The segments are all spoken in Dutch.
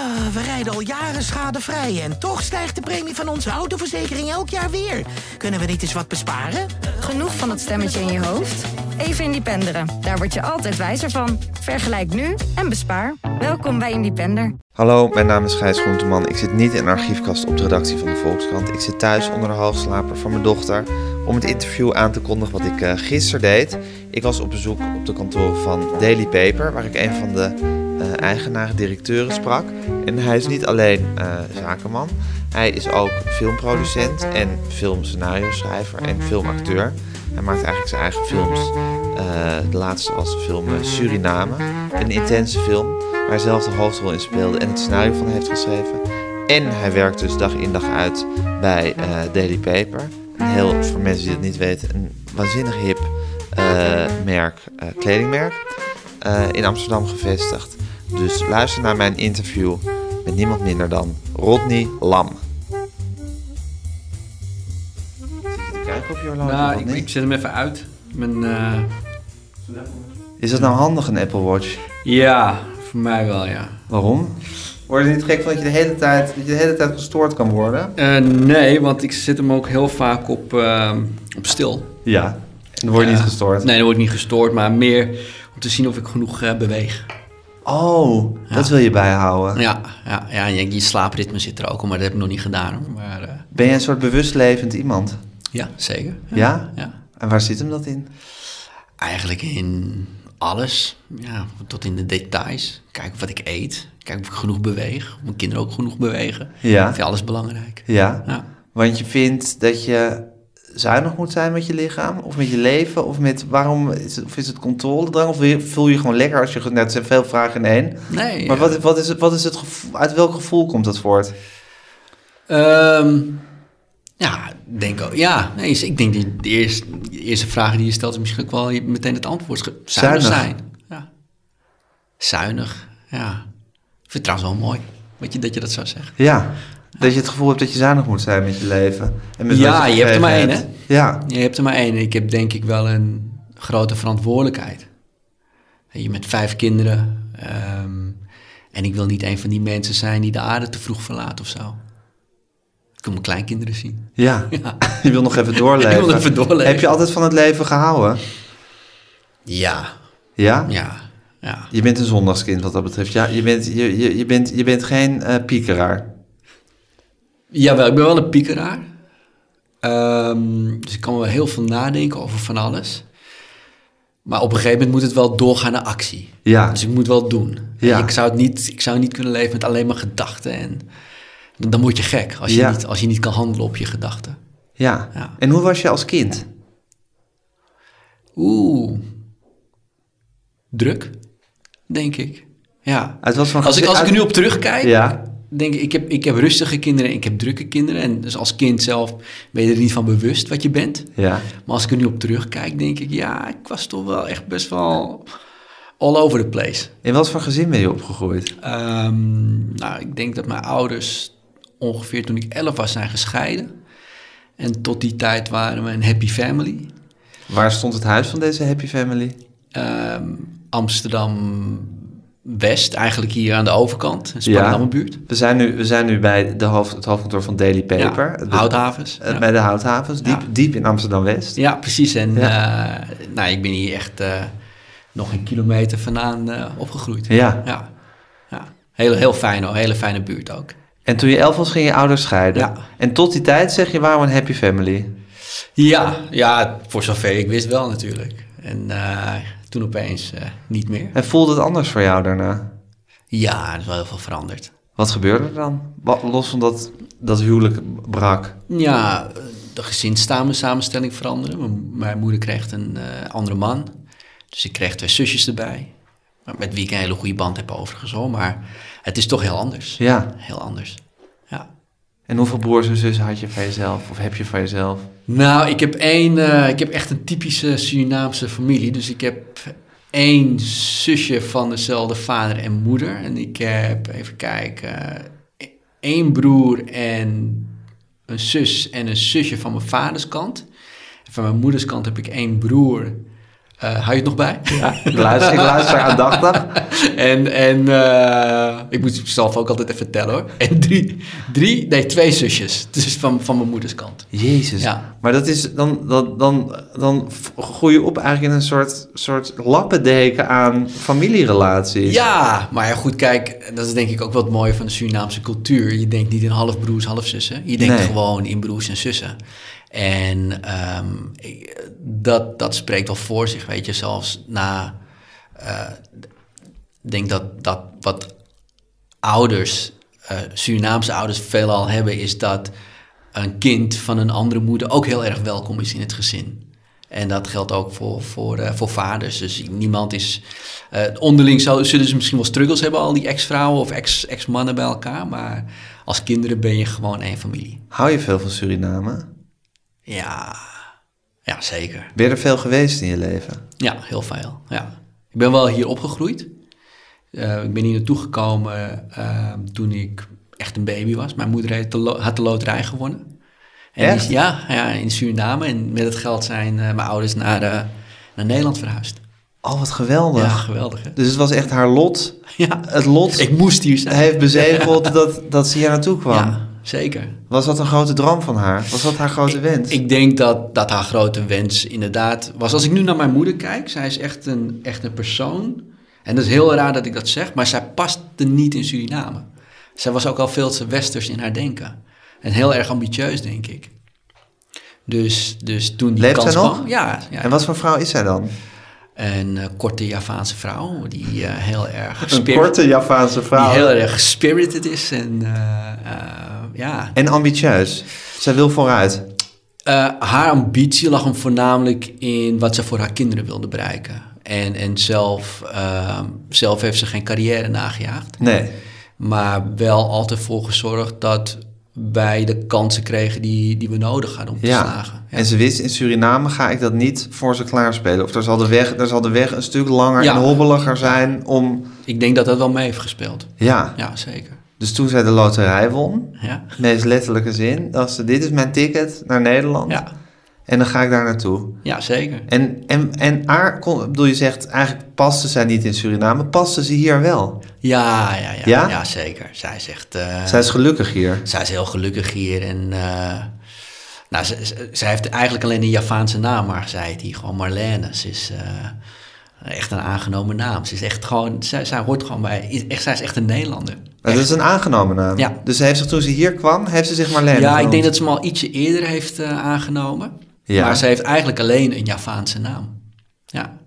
Ah, we rijden al jaren schadevrij en toch stijgt de premie van onze autoverzekering elk jaar weer. Kunnen we niet eens wat besparen? Genoeg van dat stemmetje in je hoofd? Even Independeren. Daar word je altijd wijzer van. Vergelijk nu en bespaar. Welkom bij Independer. Hallo, mijn naam is Gijs Groenteman. Ik zit niet in een archiefkast op de redactie van de Volkskrant. Ik zit thuis onder de hoogslaper van mijn dochter om het interview aan te kondigen wat ik uh, gisteren deed. Ik was op bezoek op de kantoren van Daily Paper, waar ik een van de uh, eigenaren, directeuren sprak. En hij is niet alleen uh, zakenman, hij is ook filmproducent en filmscenario-schrijver en filmacteur. Hij maakt eigenlijk zijn eigen films. Uh, de laatste was de film Suriname, een intense film waar hij zelf de hoofdrol in speelde en het scenario van heeft geschreven. En hij werkt dus dag in dag uit bij Daily Paper. Een heel, voor mensen die het niet weten, een waanzinnig hip merk, kledingmerk. in Amsterdam gevestigd. Dus luister naar mijn interview met niemand minder dan Rodney Lam. Zit kijken op je horloge? Nou, ik, ik, zet hem even uit. Mijn, uh... Is dat nou handig, een Apple Watch? Ja, voor mij wel, ja. Waarom? Word je niet gek van dat je de hele tijd, dat je de hele tijd gestoord kan worden? Uh, nee, want ik zet hem ook heel vaak op, uh, op stil. Ja, en dan word je niet gestoord? Nee, dan word ik niet gestoord, maar meer om te zien of ik genoeg beweeg. Oh, ja. dat wil je bijhouden. Ja, ja, ja je, je slaapritme zit er ook, maar dat heb ik nog niet gedaan. Maar, uh... Ben je een soort bewust levend iemand? Ja, zeker. Ja. ja? ja? En waar zit hem dat in? Eigenlijk in alles. Ja, tot in de details. Kijk wat ik eet. Kijk of ik genoeg beweeg. Of mijn kinderen ook genoeg bewegen. Ja. Ik vind alles belangrijk. Ja. ja. Want je vindt dat je zuinig moet zijn met je lichaam of met je leven? Of met waarom is het, of is het controledrang? Of voel je gewoon lekker als je net zijn veel vragen in één? Nee. Maar wat, wat, is het, wat is het gevoel, uit welk gevoel komt dat voort? Um, ja, denk ook. Ja, nee, ik denk die de eerste, de eerste vraag die je stelt is misschien ook wel meteen het antwoord. Zuinig, zijn. Ja. Zuinig, ja. Ik vind het trouwens wel mooi dat je dat, je dat zou zeggen. Ja. Dat je het gevoel hebt dat je zuinig moet zijn met je leven. En met ja, je, je hebt er maar één, hè? Ja. Je hebt er maar één. Ik heb denk ik wel een grote verantwoordelijkheid. Je met vijf kinderen. Um, en ik wil niet een van die mensen zijn die de aarde te vroeg verlaat of zo. Ik wil mijn kleinkinderen zien. Ja, ja. je wil nog even doorleven. ik wil even doorleven. Heb je altijd van het leven gehouden? Ja. Ja? Ja. ja. Je bent een zondagskind wat dat betreft. Ja, je bent, je, je, je bent, je bent geen uh, piekeraar. Jawel, ik ben wel een piekeraar. Um, dus ik kan wel heel veel nadenken over van alles. Maar op een gegeven moment moet het wel doorgaan naar actie. Ja. Dus ik moet wel doen. Ja. Ik, zou het niet, ik zou niet kunnen leven met alleen maar gedachten. En dan word je gek als je, Ja. niet, als je niet kan handelen op je gedachten. Ja. Ja. En hoe was je als kind? Oeh. Druk, denk ik. Ja. Als ik, als ik er nu op terugkijk, Ja. Denk ik, ik heb, ik heb rustige kinderen en ik heb drukke kinderen. En dus als kind zelf ben je er niet van bewust wat je bent. Ja. Maar als ik er nu op terugkijk, denk ik, ja, ik was toch wel echt best wel all over the place. In wat voor gezin ben je opgegroeid? Ehm, nou, ik denk dat mijn ouders ongeveer toen ik 11 was zijn gescheiden. En tot die tijd waren we een happy family. Waar stond het huis van deze happy family? Ehm, Amsterdam West, eigenlijk hier aan de overkant, in Spannendammerbuurt. We zijn nu, we zijn nu bij de hoofd, het hoofdkantoor van Daily Paper. Ja, De- Houthavens. eh, ja. Bij de Houthavens, diep, Ja. diep in Amsterdam-West. Ja, precies. En Ja. eh, nou, ik ben hier echt eh, nog een kilometer vandaan opgegroeid. Ja. Ja, ja. Heel, heel fijn hoor, hele fijne buurt ook. En toen je elf was, ging je ouders scheiden. Ja. En tot die tijd zeg je, we een happy family. Ja, ja, voor zover ik wist wel natuurlijk. En toen opeens eh, niet meer. En voelde het anders voor jou daarna? Ja, er is wel heel veel veranderd. Wat gebeurde er dan? Los van dat, dat huwelijk brak. Ja, de gezinssamenstelling veranderde. Mijn- Mijn moeder kreeg een eh, andere man. Dus ik kreeg twee zusjes erbij. Met wie ik een hele goede band heb overigens. Maar het is toch heel anders. Ja. Heel anders. En hoeveel broers en zussen had je van jezelf? Of heb je van jezelf? Nou, ik heb, één, eh, ik heb echt een typische Surinaamse familie. Dus ik heb één zusje van dezelfde vader en moeder. En ik heb, even kijken, één broer en een zus en een zusje van mijn vaders kant. Van mijn moeders kant heb ik één broer Eh, hou je het nog bij? Ja, ik luister, ik luister aandachtig. en en eh, ik moet zelf ook altijd even tellen hoor. En drie, drie nee, twee zusjes. Dus van, van mijn moeders kant. Jezus. Ja. Maar dat is, dan, dan, dan, dan groei je op eigenlijk in een soort, soort lappendeken aan familierelaties. Ja, maar ja, goed, kijk, dat is denk ik ook wel het mooie van de Surinaamse cultuur. Je denkt niet in half broers, half zussen. Je denkt Nee. gewoon in broers en zussen. En ehm, dat, dat spreekt wel voor zich, weet je. Zelfs na, eh, ik denk dat, dat wat ouders, eh, Surinaamse ouders veelal hebben, is dat een kind van een andere moeder ook heel erg welkom is in het gezin. En dat geldt ook voor, voor, eh, voor vaders. Dus niemand is. onderling zullen ze misschien wel struggles hebben, al die ex-vrouwen of ex- ex-mannen bij elkaar. Maar als kinderen ben je gewoon één familie. Hou je veel van Suriname? Ja, ja zeker. Ben je er veel geweest in je leven? Ja, heel veel. Ja. Ik ben wel hier opgegroeid. Eh, ik ben hier naartoe gekomen eh, toen ik echt een baby was. Mijn moeder heeft de had de loterij gewonnen. En ja, ja, in Suriname. En met het geld zijn eh, mijn ouders naar, eh, naar Nederland verhuisd. Oh, wat geweldig. Ja, geweldig hè? Dus het was echt haar lot. Ja, Het lot ik moest hier zijn. heeft bezegeld dat, dat ze hier naartoe kwam. Ja, zeker. Was dat een grote droom van haar? Was dat haar grote wens? Ik denk dat, dat haar grote wens inderdaad was. Als ik nu naar mijn moeder kijk, zij is echt een, echt een persoon. En dat is heel raar dat ik dat zeg, maar zij paste niet in Suriname. Zij was ook al veel te westers in haar denken. En heel erg ambitieus, denk ik. Dus, dus toen die Leeft kans zij nog? kwam... Ja, ja. En wat voor vrouw is zij dan? Een eh, korte Javaanse vrouw die eh, heel erg... Een korte Javaanse Die vrouw. heel erg spirited is en eh, ja... En ambitieus. Zij wil vooruit. Haar ambitie lag hem voornamelijk in wat ze voor haar kinderen wilde bereiken. En, en zelf, ehm, zelf heeft ze geen carrière nagejaagd. Nee. Maar wel altijd voor gezorgd dat wij de kansen kregen die, die we nodig hadden om te Ja. slagen. Ja. En ze wist, in Suriname ga ik dat niet voor ze klaarspelen. Of daar zal de weg, daar zal de weg een stuk langer Ja. en hobbeliger zijn om... Ik denk dat dat wel mee heeft gespeeld. Ja. Ja, zeker. Dus toen zij de loterij won, Ja, meest letterlijke zin, dacht ze, dit is mijn ticket naar Nederland. ja. En dan ga ik daar naartoe. ja zeker. En, en, en haar, bedoel, je zegt, eigenlijk paste zij niet in Suriname, paste ze hier wel. Ja, ja, ja, Ja? ja? zeker. Zij is echt... eh, Zij is gelukkig hier. Zij is heel gelukkig hier en eh, nou, ze, ze- zij heeft eigenlijk alleen een Javaanse naam, maar zij heet hier gewoon Marlene. Ze is eh, echt een aangenomen naam. Ze is echt gewoon, zij, zij hoort gewoon bij, echt, zij is echt een Nederlander. Dat is een aangenomen naam. Ja. Dus ze heeft zich, toen ze hier kwam, heeft ze zich Marlene ja, ik denk dat ze hem al ietsje eerder heeft aangenomen, Ja. maar ze heeft eigenlijk alleen een Javaanse naam. Ja.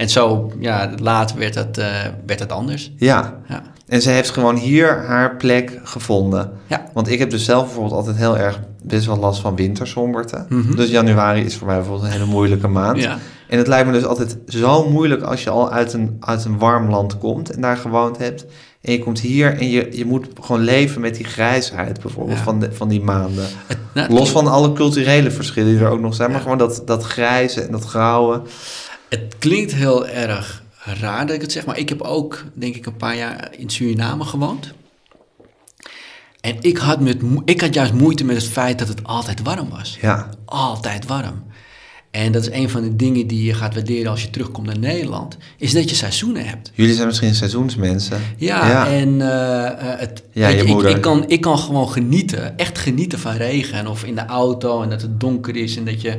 En zo, ja, later werd dat, eh, werd dat anders. Ja. Ja. En ze heeft gewoon hier haar plek gevonden. Ja. Want ik heb dus zelf bijvoorbeeld altijd heel erg best wel last van wintersomberte. Mhm. Dus januari is voor mij bijvoorbeeld een hele moeilijke maand. Ja. En het lijkt me dus altijd zo moeilijk als je al uit een, uit een warm land komt en daar gewoond hebt. En je komt hier en je, je moet gewoon leven met die grijsheid bijvoorbeeld Ja. van, de, van die maanden. Het- nou, Los van alle culturele verschillen die er ook nog zijn. Maar gewoon dat, dat grijze en dat grauwe. Het klinkt heel erg raar dat ik het zeg, maar ik heb ook, denk ik, een paar jaar in Suriname gewoond. En ik had, met, ik had juist moeite met het feit dat het altijd warm was. Ja, Altijd warm. En dat is een van de dingen die je gaat waarderen als je terugkomt naar Nederland, is dat je seizoenen hebt. jullie zijn misschien seizoensmensen. Ja, Ja. en eh, eh, het, Ja, je ik- moeder. Ik, kan, ik kan gewoon genieten, echt genieten van regen. Of in de auto en dat het donker is en dat je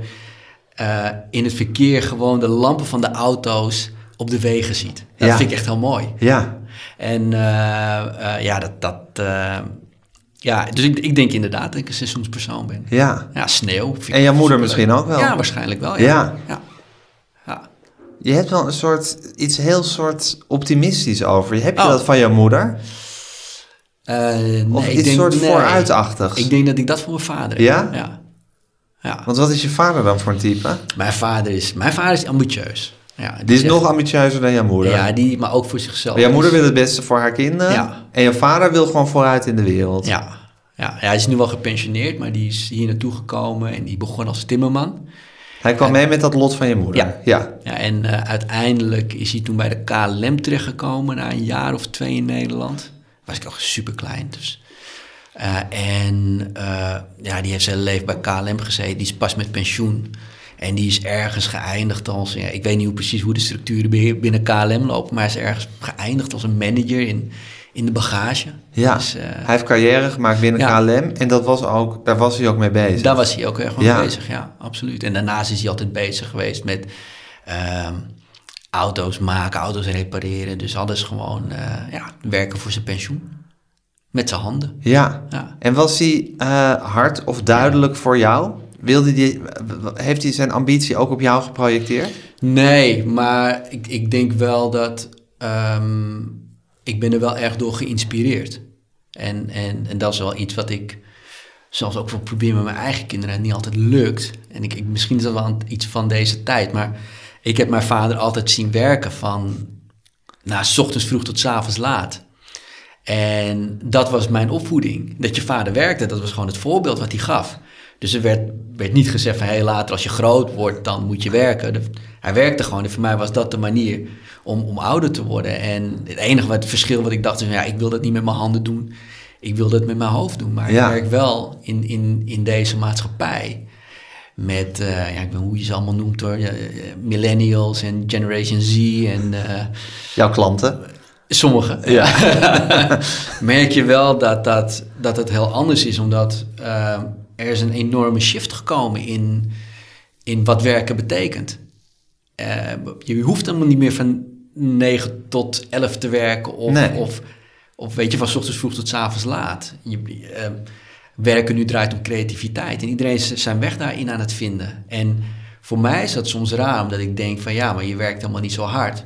eh, in het verkeer gewoon de lampen van de auto's op de wegen ziet. Dat Ja. vind ik echt heel mooi. Ja, En eh, eh, ja, dat... dat ja, dus ik, ik denk inderdaad dat ik een seizoenspersoon ben. ja. Ja, sneeuw. vind ik En jouw moeder misschien leuk. ook wel? Ja, waarschijnlijk wel. Ja. Ja. ja. ja. Je hebt wel een soort, iets heel soort optimistisch over. Heb je Oh. dat van jouw moeder? Eh, nee, Of ik iets denk- soort nee. vooruitachtigs? Ik denk dat ik dat van mijn vader heb. Ja? Ja. Ja. Want wat is je vader dan voor een type? Mijn vader is, mijn vader is ambitieus. Ja, Die is nog ambitieuzer dan jouw moeder. Ja, die, maar ook voor zichzelf. Maar jouw moeder wil het beste voor haar kinderen. Ja. En jouw vader wil gewoon vooruit in de wereld. Ja, ja, ja, hij is nu wel gepensioneerd, maar die is hier naartoe gekomen en die begon als timmerman. Hij kwam mee met dat lot van je moeder. Ja. ja. Ja, en eh, uiteindelijk is hij toen bij de KLM terechtgekomen na een jaar of twee in Nederland. Was ik ook super klein. Dus. Eh, en eh, ja, die heeft zijn leven bij KLM gezeten. Die is pas met pensioen. En die is ergens geëindigd als, ja, ik weet niet hoe precies hoe de structuren binnen KLM lopen, maar hij is ergens geëindigd als een manager in, in de bagage. Ja, Dus, eh, hij heeft carrière gemaakt binnen Ja. KLM en dat was ook, daar was hij ook mee bezig. Daar was hij ook echt mee Ja. bezig, ja, absoluut. En daarnaast is hij altijd bezig geweest met ehm, auto's maken, auto's repareren. Dus alles gewoon ja, werken voor zijn pensioen. Met zijn handen. Ja. Ja. En was hij eh, hard of duidelijk voor jou? Wilde die, heeft hij zijn ambitie ook op jou geprojecteerd? Nee, maar ik, ik denk wel dat ehm, ik ben er wel erg door geïnspireerd. En, en, en dat is wel iets wat ik zelfs ook wel probeer met mijn eigen kinderen en niet altijd lukt. En ik, ik, misschien is dat wel iets van deze tijd, maar ik heb mijn vader altijd zien werken van nou, s ochtends vroeg tot s avonds laat. En dat was mijn opvoeding. Dat je vader werkte, dat was gewoon het voorbeeld wat hij gaf. Dus er werd, werd niet gezegd van, hé, later als je groot wordt, dan moet je werken. De- hij werkte gewoon. En voor mij was dat de manier om, om ouder te worden. En het enige wat, het verschil wat ik dacht is, ja, ik wil dat niet met mijn handen doen. Ik wil dat met mijn hoofd doen. Maar Ja. ik werk wel in, in, in deze maatschappij met, eh, ja, ik weet hoe je ze allemaal noemt hoor, ja, eh, millennials en Generation Z en... eh, Jouw klanten? Sommige. Merk je wel dat, dat, dat het heel anders is, omdat eh, er is een enorme shift gekomen in, in wat werken betekent. Eh, je hoeft helemaal niet meer van 9 tot 11 te werken of, Nee. of, of weet je, van 's ochtends vroeg tot 's avonds laat. Je, eh, werken nu draait om creativiteit en iedereen is zijn weg daarin aan het vinden. En voor mij is dat soms raar, omdat ik denk van ja, maar je werkt helemaal niet zo hard.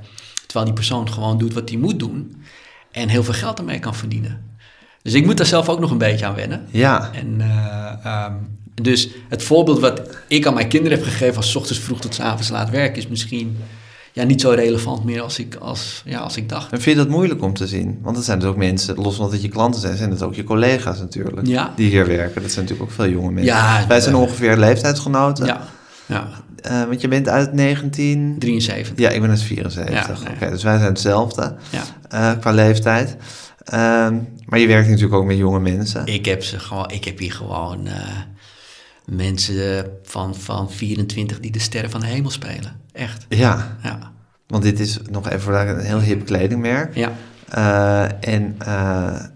Terwijl die persoon gewoon doet wat hij moet doen en heel veel geld ermee kan verdienen. Dus ik moet daar zelf ook nog een beetje aan wennen. Ja. En, eh, ehm, dus het voorbeeld wat ik aan mijn kinderen heb gegeven als 's ochtends vroeg tot 's avonds laat werken, is misschien ja, niet zo relevant meer als ik, als, ja, als ik dacht. En vind je dat moeilijk om te zien? Want het zijn dus ook mensen, los van dat het je klanten zijn, zijn het ook je collega's natuurlijk. Ja. Die hier werken. Dat zijn natuurlijk ook veel jonge mensen. Ja, Wij zijn eh, ongeveer leeftijdsgenoten. Ja, ja, Eh, want je bent uit 19... 73. Ja, ik ben uit 74. Ja, nee. Oké, dus wij zijn hetzelfde Ja. eh, qua leeftijd. Ehm, maar je werkt natuurlijk ook met jonge mensen. Ik heb, ze gewoon, ik heb hier gewoon eh, mensen van, van 24 die de sterren van de hemel spelen. Echt. Ja, Ja. want dit is nog even voor daar een heel hip kledingmerk. Ja. En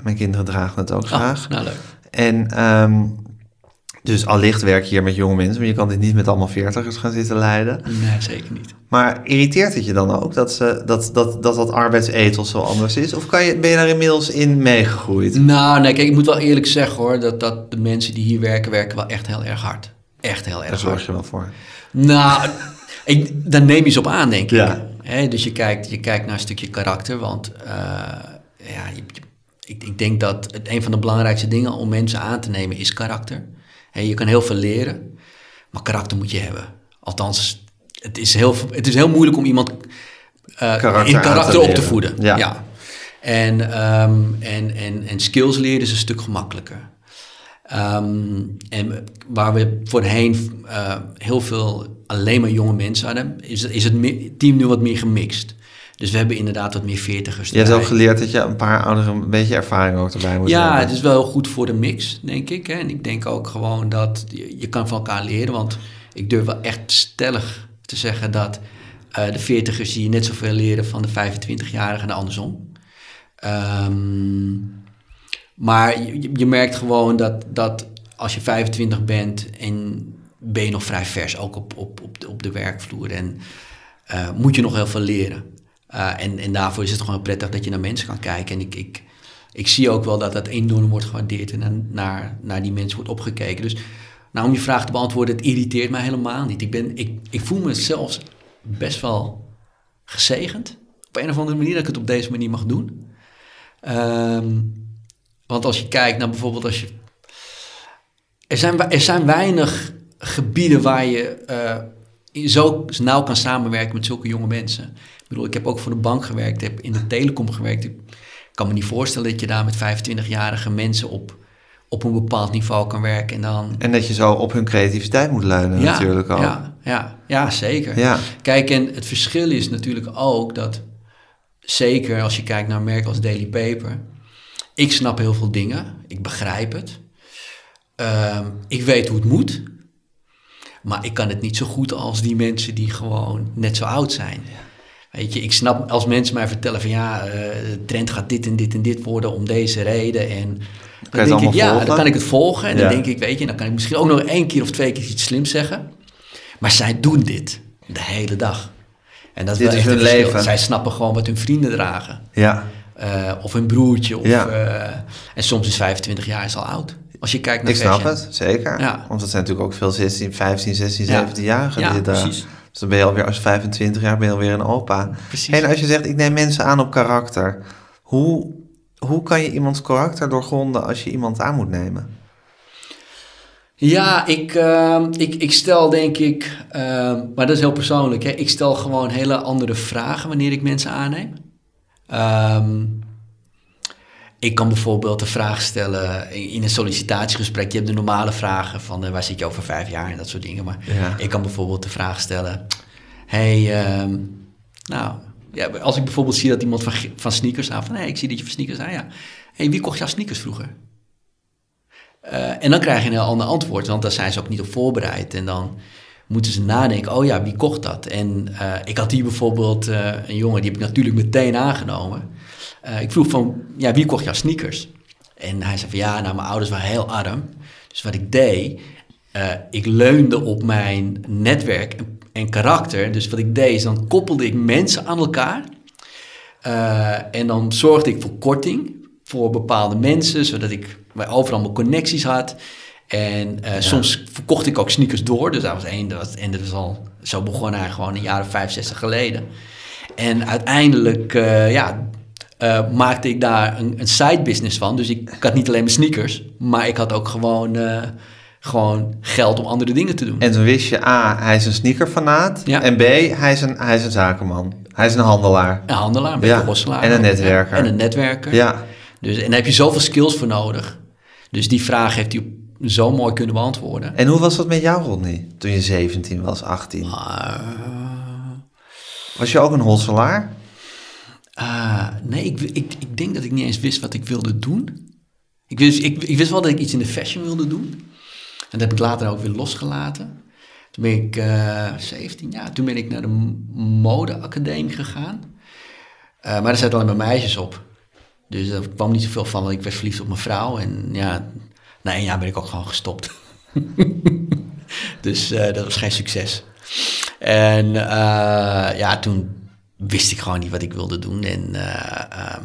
mijn kinderen dragen het ook graag. Oh, nou, leuk. En ehm, dus allicht werk je hier met jonge mensen, maar je kan dit niet met allemaal veertigers gaan zitten leiden. Nee, zeker niet. Maar irriteert het je dan ook dat ze, dat, dat, dat, dat arbeidsethos zo anders is? Of kan je, ben je daar inmiddels in meegegroeid? Nou, nee, kijk, ik moet wel eerlijk zeggen hoor, dat, dat de mensen die hier werken, werken wel echt heel erg hard. Echt heel Daar erg zorg hard. je wel voor. Nou, ik, daar neem je ze op aan, denk ik. Ja. Dus je kijkt, je kijkt naar een stukje karakter, want eh, ja, je- ik, ik denk dat het, een van de belangrijkste dingen om mensen aan te nemen is karakter. Je kan heel veel leren, maar karakter moet je hebben. Althans, het is heel, het is heel moeilijk om iemand eh, Karakter in te karakter op te voeden. Ja. En, ehm, en, en, en skills leren is een stuk gemakkelijker. Ehm, en waar we voorheen eh, heel veel alleen maar jonge mensen hadden, is, is het team nu wat meer gemixt. Dus we hebben inderdaad wat meer veertigers. Je hebt ook geleerd dat je een paar ouderen een beetje ervaring ook erbij moet Ja, hebben. het is wel heel goed voor de mix, denk ik. Hè? En ik denk ook gewoon dat je, je kan van elkaar leren. Want ik durf wel echt stellig te zeggen dat eh, de veertigers zie je net zoveel leren van de 25-jarigen en andersom. Ehm, maar je, je merkt gewoon dat, dat als je 25 bent en ben je nog vrij vers, ook op, op, op, de, op de werkvloer. En eh, moet je nog heel veel leren. Eh, en, en daarvoor is het gewoon prettig dat je naar mensen kan kijken. En ik, ik, ik zie ook wel dat dat enorm wordt gewaardeerd en naar- naar, die mensen wordt opgekeken. Dus nou, om je vraag te beantwoorden, het irriteert mij helemaal niet. Ik, ben, ik, ik voel me zelfs best wel gezegend. Op een of andere manier dat ik het op deze manier mag doen. Ehm, want als je kijkt naar bijvoorbeeld als je... Er zijn, er zijn weinig gebieden waar je eh, zo nauw kan samenwerken met zulke jonge mensen. Ik bedoel, ik heb ook voor de bank gewerkt, heb in de telecom gewerkt. Ik kan me niet voorstellen dat je daar met 25-jarige mensen op, op een bepaald niveau kan werken. En dan... En dat je zo op hun creativiteit moet leunen Ja, natuurlijk ook. Ja, ja, ja, zeker. Ja. Kijk, en het verschil is natuurlijk ook dat, zeker als je kijkt naar een merk als Daily Paper, ik snap heel veel dingen, ik begrijp het, Ehm, ik weet hoe het moet, Maar ik kan het niet zo goed als die mensen die gewoon net zo oud zijn. Weet je, ik snap als mensen mij vertellen van ja, eh, de trend gaat dit en dit en dit worden om deze reden. En dan het denk ik, ja, volgen? dan kan ik het volgen. En Ja. dan denk ik, weet je, dan kan ik misschien ook nog één keer of twee keer iets slims zeggen. Maar zij doen dit de hele dag. En dat is Dit hun verschil. leven. Zij snappen gewoon wat hun vrienden dragen. Ja. Eh, of hun broertje. Of, Ja. eh, en soms is 25 jaar is al oud. Als je kijkt naar Ik snap fashion. het, zeker. Ja. Want dat zijn natuurlijk ook veel 16, 15, 16, Ja. 17-jarigen Ja, die dragen. precies. Dus dan ben je alweer als 25 jaar ben je alweer een opa. Precies. En als je zegt, ik neem mensen aan op karakter. Hoe, hoe kan je iemands karakter doorgronden als je iemand aan moet nemen? Ja, ik, ehm, ik, ik stel denk ik, ehm, maar dat is heel persoonlijk, hè? ik stel gewoon hele andere vragen wanneer ik mensen aanneem. Ehm, ik kan bijvoorbeeld de vraag stellen in een sollicitatiegesprek. Je hebt de normale vragen van eh, waar zit je over vijf jaar en dat soort dingen. Maar Ja. ik kan bijvoorbeeld de vraag stellen: Hey, ehm, nou, ja, als ik bijvoorbeeld zie dat iemand van, van sneakers aan, van hey, ik zie dat je van sneakers aan, ja. Hey, wie kocht jouw sneakers vroeger? Eh, en dan krijg je een heel ander antwoord, want daar zijn ze ook niet op voorbereid. En dan moeten ze nadenken, oh ja, wie kocht dat? En eh, ik had hier bijvoorbeeld een jongen, die heb ik natuurlijk meteen aangenomen. Eh, ik vroeg van, ja, wie kocht jouw sneakers? En hij zei van, ja, nou, mijn ouders waren heel arm. Dus wat ik deed, eh, ik leunde op mijn netwerk en, en karakter. Dus wat ik deed, is dan koppelde ik mensen aan elkaar. Eh, en dan zorgde ik voor korting voor bepaalde mensen, zodat ik bij overal mijn connecties had. En soms verkocht ik ook sneakers door. Dus dat was één, dat en dat is al, zo begon hij gewoon een jaar of vijf, zestig geleden. En uiteindelijk, ja, eh, maakte ik daar een, een side business van. Dus ik, ik had niet alleen mijn sneakers, maar ik had ook gewoon, eh, gewoon geld om andere dingen te doen. En toen wist je, A, hij is een sneakerfanaat. Ja. En B, hij is, een, hij is een zakenman. Hij is een handelaar. Een handelaar, een beetje Ja, hosselaar. en een netwerker. En een netwerker. Ja. Dus, en daar heb je zoveel skills voor nodig. Dus die vraag heeft hij zo mooi kunnen beantwoorden. En hoe was dat met jou, Rodney? Toen je 17 was, 18. Maar, Was je ook een hosselaar? Ah, nee, ik, ik, ik denk dat ik niet eens wist wat ik wilde doen. Ik wist, ik, ik wist wel dat ik iets in de fashion wilde doen. En dat heb ik later ook weer losgelaten. Toen ben ik eh 17 jaar, toen ben ik naar de modeacademie gegaan. Eh, maar daar zaten alleen maar meisjes op. Dus daar kwam niet zoveel van, want ik werd verliefd op mijn vrouw. En ja, na één jaar ben ik ook gewoon gestopt. dus eh, dat was geen succes. En eh, ja, toen wist ik gewoon niet wat ik wilde doen. En, eh, ehm,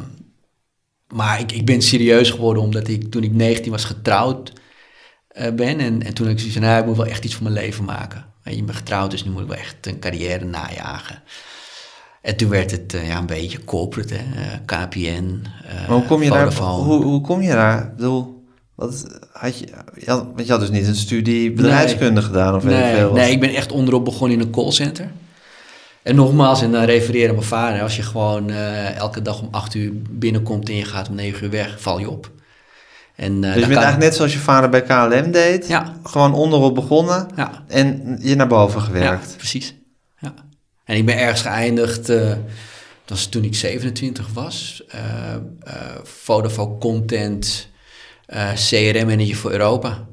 maar ik, ik ben serieus geworden omdat ik toen ik 19 was getrouwd eh, ben. En, en toen ik zoiets van, nou, ik moet wel echt iets voor mijn leven maken. Weet je, ik ben getrouwd, dus nu moet ik wel echt een carrière najagen. En toen werd het eh, ja, een beetje corporate, hè? KPN, Maar hoe kom je daar? Hoe, hoe kom je daar? Ik bedoel, wat had je, je had, want je had dus niet een studie bedrijfskunde gedaan of nee, veel. nee, ik ben echt onderop begonnen in een callcenter. En nogmaals, en dan refereren mijn vader, als je gewoon eh, elke dag om acht uur binnenkomt en je gaat om negen uur weg, val je op. En, eh, dus je bent kan- eigenlijk net zoals je vader bij KLM deed. Ja. Gewoon onderop begonnen Ja, en je naar boven ja, gewerkt. precies. Ja. En ik ben ergens geëindigd, eh, dat was toen ik 27 was, eh Vodafone Content, CRM Manager voor Europa.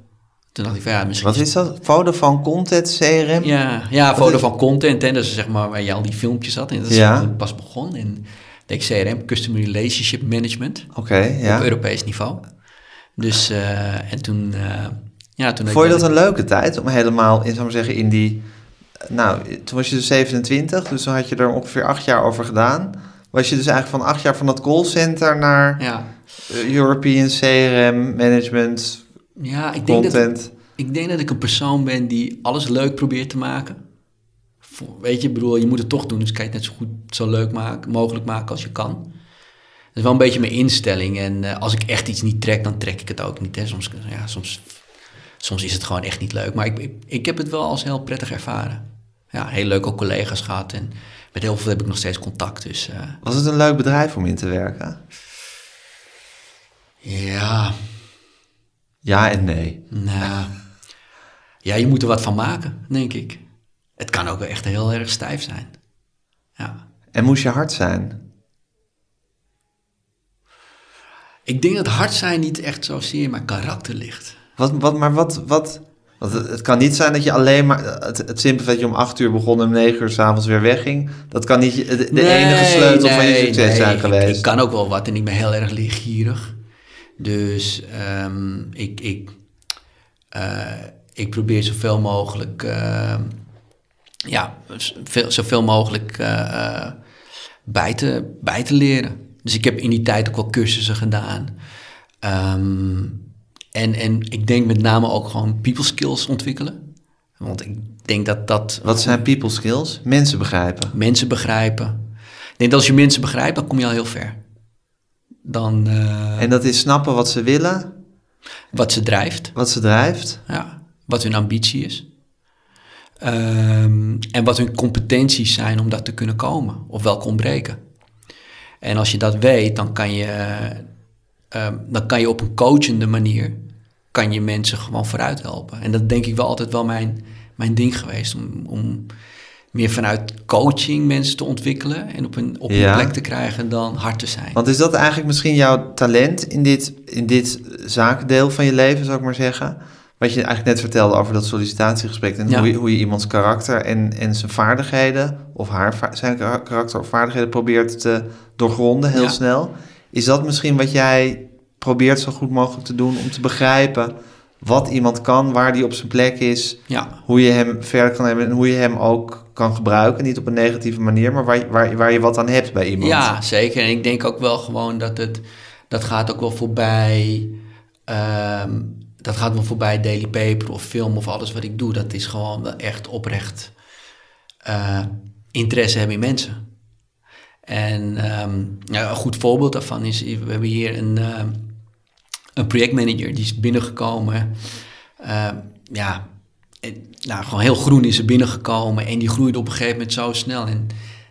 Toen dacht ik van ja, misschien... Wat is dat? Vodafone Content CRM? Ja, ja Wat Vodafone Content, hè, dat is zeg maar waar je al die filmpjes had. En dat is Ja. pas begon. En ik CRM, Customer Relationship Management, Oké, ja. op Europees niveau. Dus, eh, en toen... eh ja, toen Vond je dat een leuke tijd om helemaal, in, zou maar zeggen, in die... Nou, toen was je dus 27, dus dan had je er ongeveer acht jaar over gedaan. Was je dus eigenlijk van acht jaar van dat callcenter naar Ja, eh, European CRM Management ja ik, denk dat, ik denk dat ik een persoon ben die alles leuk probeert te maken. Weet je, ik bedoel, je moet het toch doen, dus kan je het net zo goed zo leuk maken, mogelijk maken als je kan. Dat is wel een beetje mijn instelling. En eh, als ik echt iets niet trek, dan trek ik het ook niet. Hè. Soms, ja, soms, soms is het gewoon echt niet leuk. Maar ik, ik, ik heb het wel als heel prettig ervaren. Ja, heel leuke collega's gehad. En met heel veel heb ik nog steeds contact. Dus eh, Was het een leuk bedrijf om in te werken? ja, Ja en nee. nou, ja, je moet er wat van maken, denk ik. Het kan ook wel echt heel erg stijf zijn. Ja. En moest je hard zijn? Ik denk dat hard zijn niet echt zozeer in mijn karakter ligt. Wat, wat, maar wat, wat, Want het, kan niet zijn dat je alleen maar... Het, het simpele dat je om acht uur begon en om negen uur s'avonds weer wegging. Dat kan niet de, enige sleutel van je succes nee, zijn ik- geweest. Ik, kan ook wel wat en ik ben heel erg leergierig. Dus ehm, ik, ik, eh, ik probeer zoveel mogelijk, eh, ja, veel, zoveel mogelijk eh, eh, bij, te, bij te leren. Dus ik heb in die tijd ook wel cursussen gedaan. Ehm, en, en ik denk met name ook gewoon people skills ontwikkelen. Want ik denk dat dat Wat zijn people skills? Mensen begrijpen. mensen begrijpen. Ik denk dat als je mensen begrijpt, dan kom je al heel ver. Dan eh, En dat is snappen wat ze willen, wat ze drijft, wat ze drijft. ja, wat hun ambitie is. Ehm, en wat hun competenties zijn om dat te kunnen komen, of welke ontbreken. En als je dat weet, dan kan je, ehm, dan kan je op een coachende manier kan je mensen gewoon vooruit helpen. En dat denk ik wel altijd wel mijn, mijn ding geweest. Om, om meer vanuit coaching mensen te ontwikkelen en op een, op een Ja. plek te krijgen dan hard te zijn. Want is dat eigenlijk misschien jouw talent in dit, in dit zakendeel van je leven, zou ik maar zeggen? Wat je eigenlijk net vertelde over dat sollicitatiegesprek en Ja. hoe, je, hoe je iemands karakter en, en zijn vaardigheden, of haar zijn kara- karakter of vaardigheden probeert te doorgronden heel Ja. snel. Is dat misschien wat jij probeert zo goed mogelijk te doen om te begrijpen wat iemand kan, waar die op zijn plek is, Ja, hoe je hem verder kan hebben en hoe je hem ook kan gebruiken, niet op een negatieve manier, maar waar, je- waar, waar je wat aan hebt bij iemand. Ja, zeker. En ik denk ook wel gewoon dat het, dat gaat ook wel voorbij, ehm, dat gaat wel voorbij Daily Paper of film of alles wat ik doe. Dat is gewoon wel echt oprecht eh, interesse hebben in mensen. En ehm, ja, een goed voorbeeld daarvan is, we hebben hier een, ehm, een projectmanager die is binnengekomen. Ehm, ja, en, nou, gewoon heel groen is er binnengekomen en die groeide op een gegeven moment zo snel. En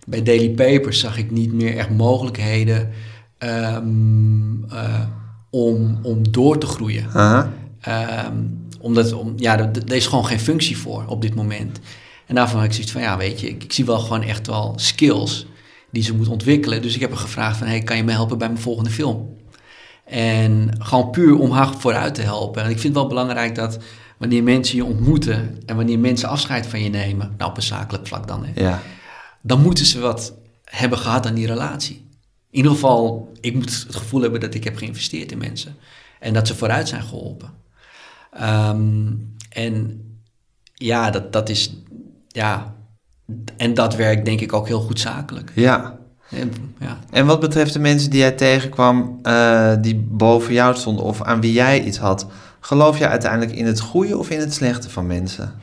bij Daily Papers zag ik niet meer echt mogelijkheden ehm, eh, om, om door te groeien. Ehm, omdat, om, ja, er, er is gewoon geen functie voor op dit moment. En daarvan had ik zoiets van, ja, weet je, ik, ik zie wel gewoon echt wel skills die ze moet ontwikkelen. Dus ik heb haar gevraagd van, hey, kan je me helpen bij mijn volgende film? En gewoon puur om haar vooruit te helpen. En ik vind het wel belangrijk dat wanneer mensen je ontmoeten en wanneer mensen afscheid van je nemen, nou op een zakelijk vlak dan, hè, Ja. dan moeten ze wat hebben gehad aan die relatie. In ieder geval, ik moet het gevoel hebben dat ik heb geïnvesteerd in mensen. En dat ze vooruit zijn geholpen. Ehm, en ja, dat, dat is, ja, en dat werkt denk ik ook heel goed zakelijk. ja. En, ja. En wat betreft de mensen die jij tegenkwam, eh, die boven jou stonden of aan wie jij iets had, geloof jij uiteindelijk in het goede of in het slechte van mensen?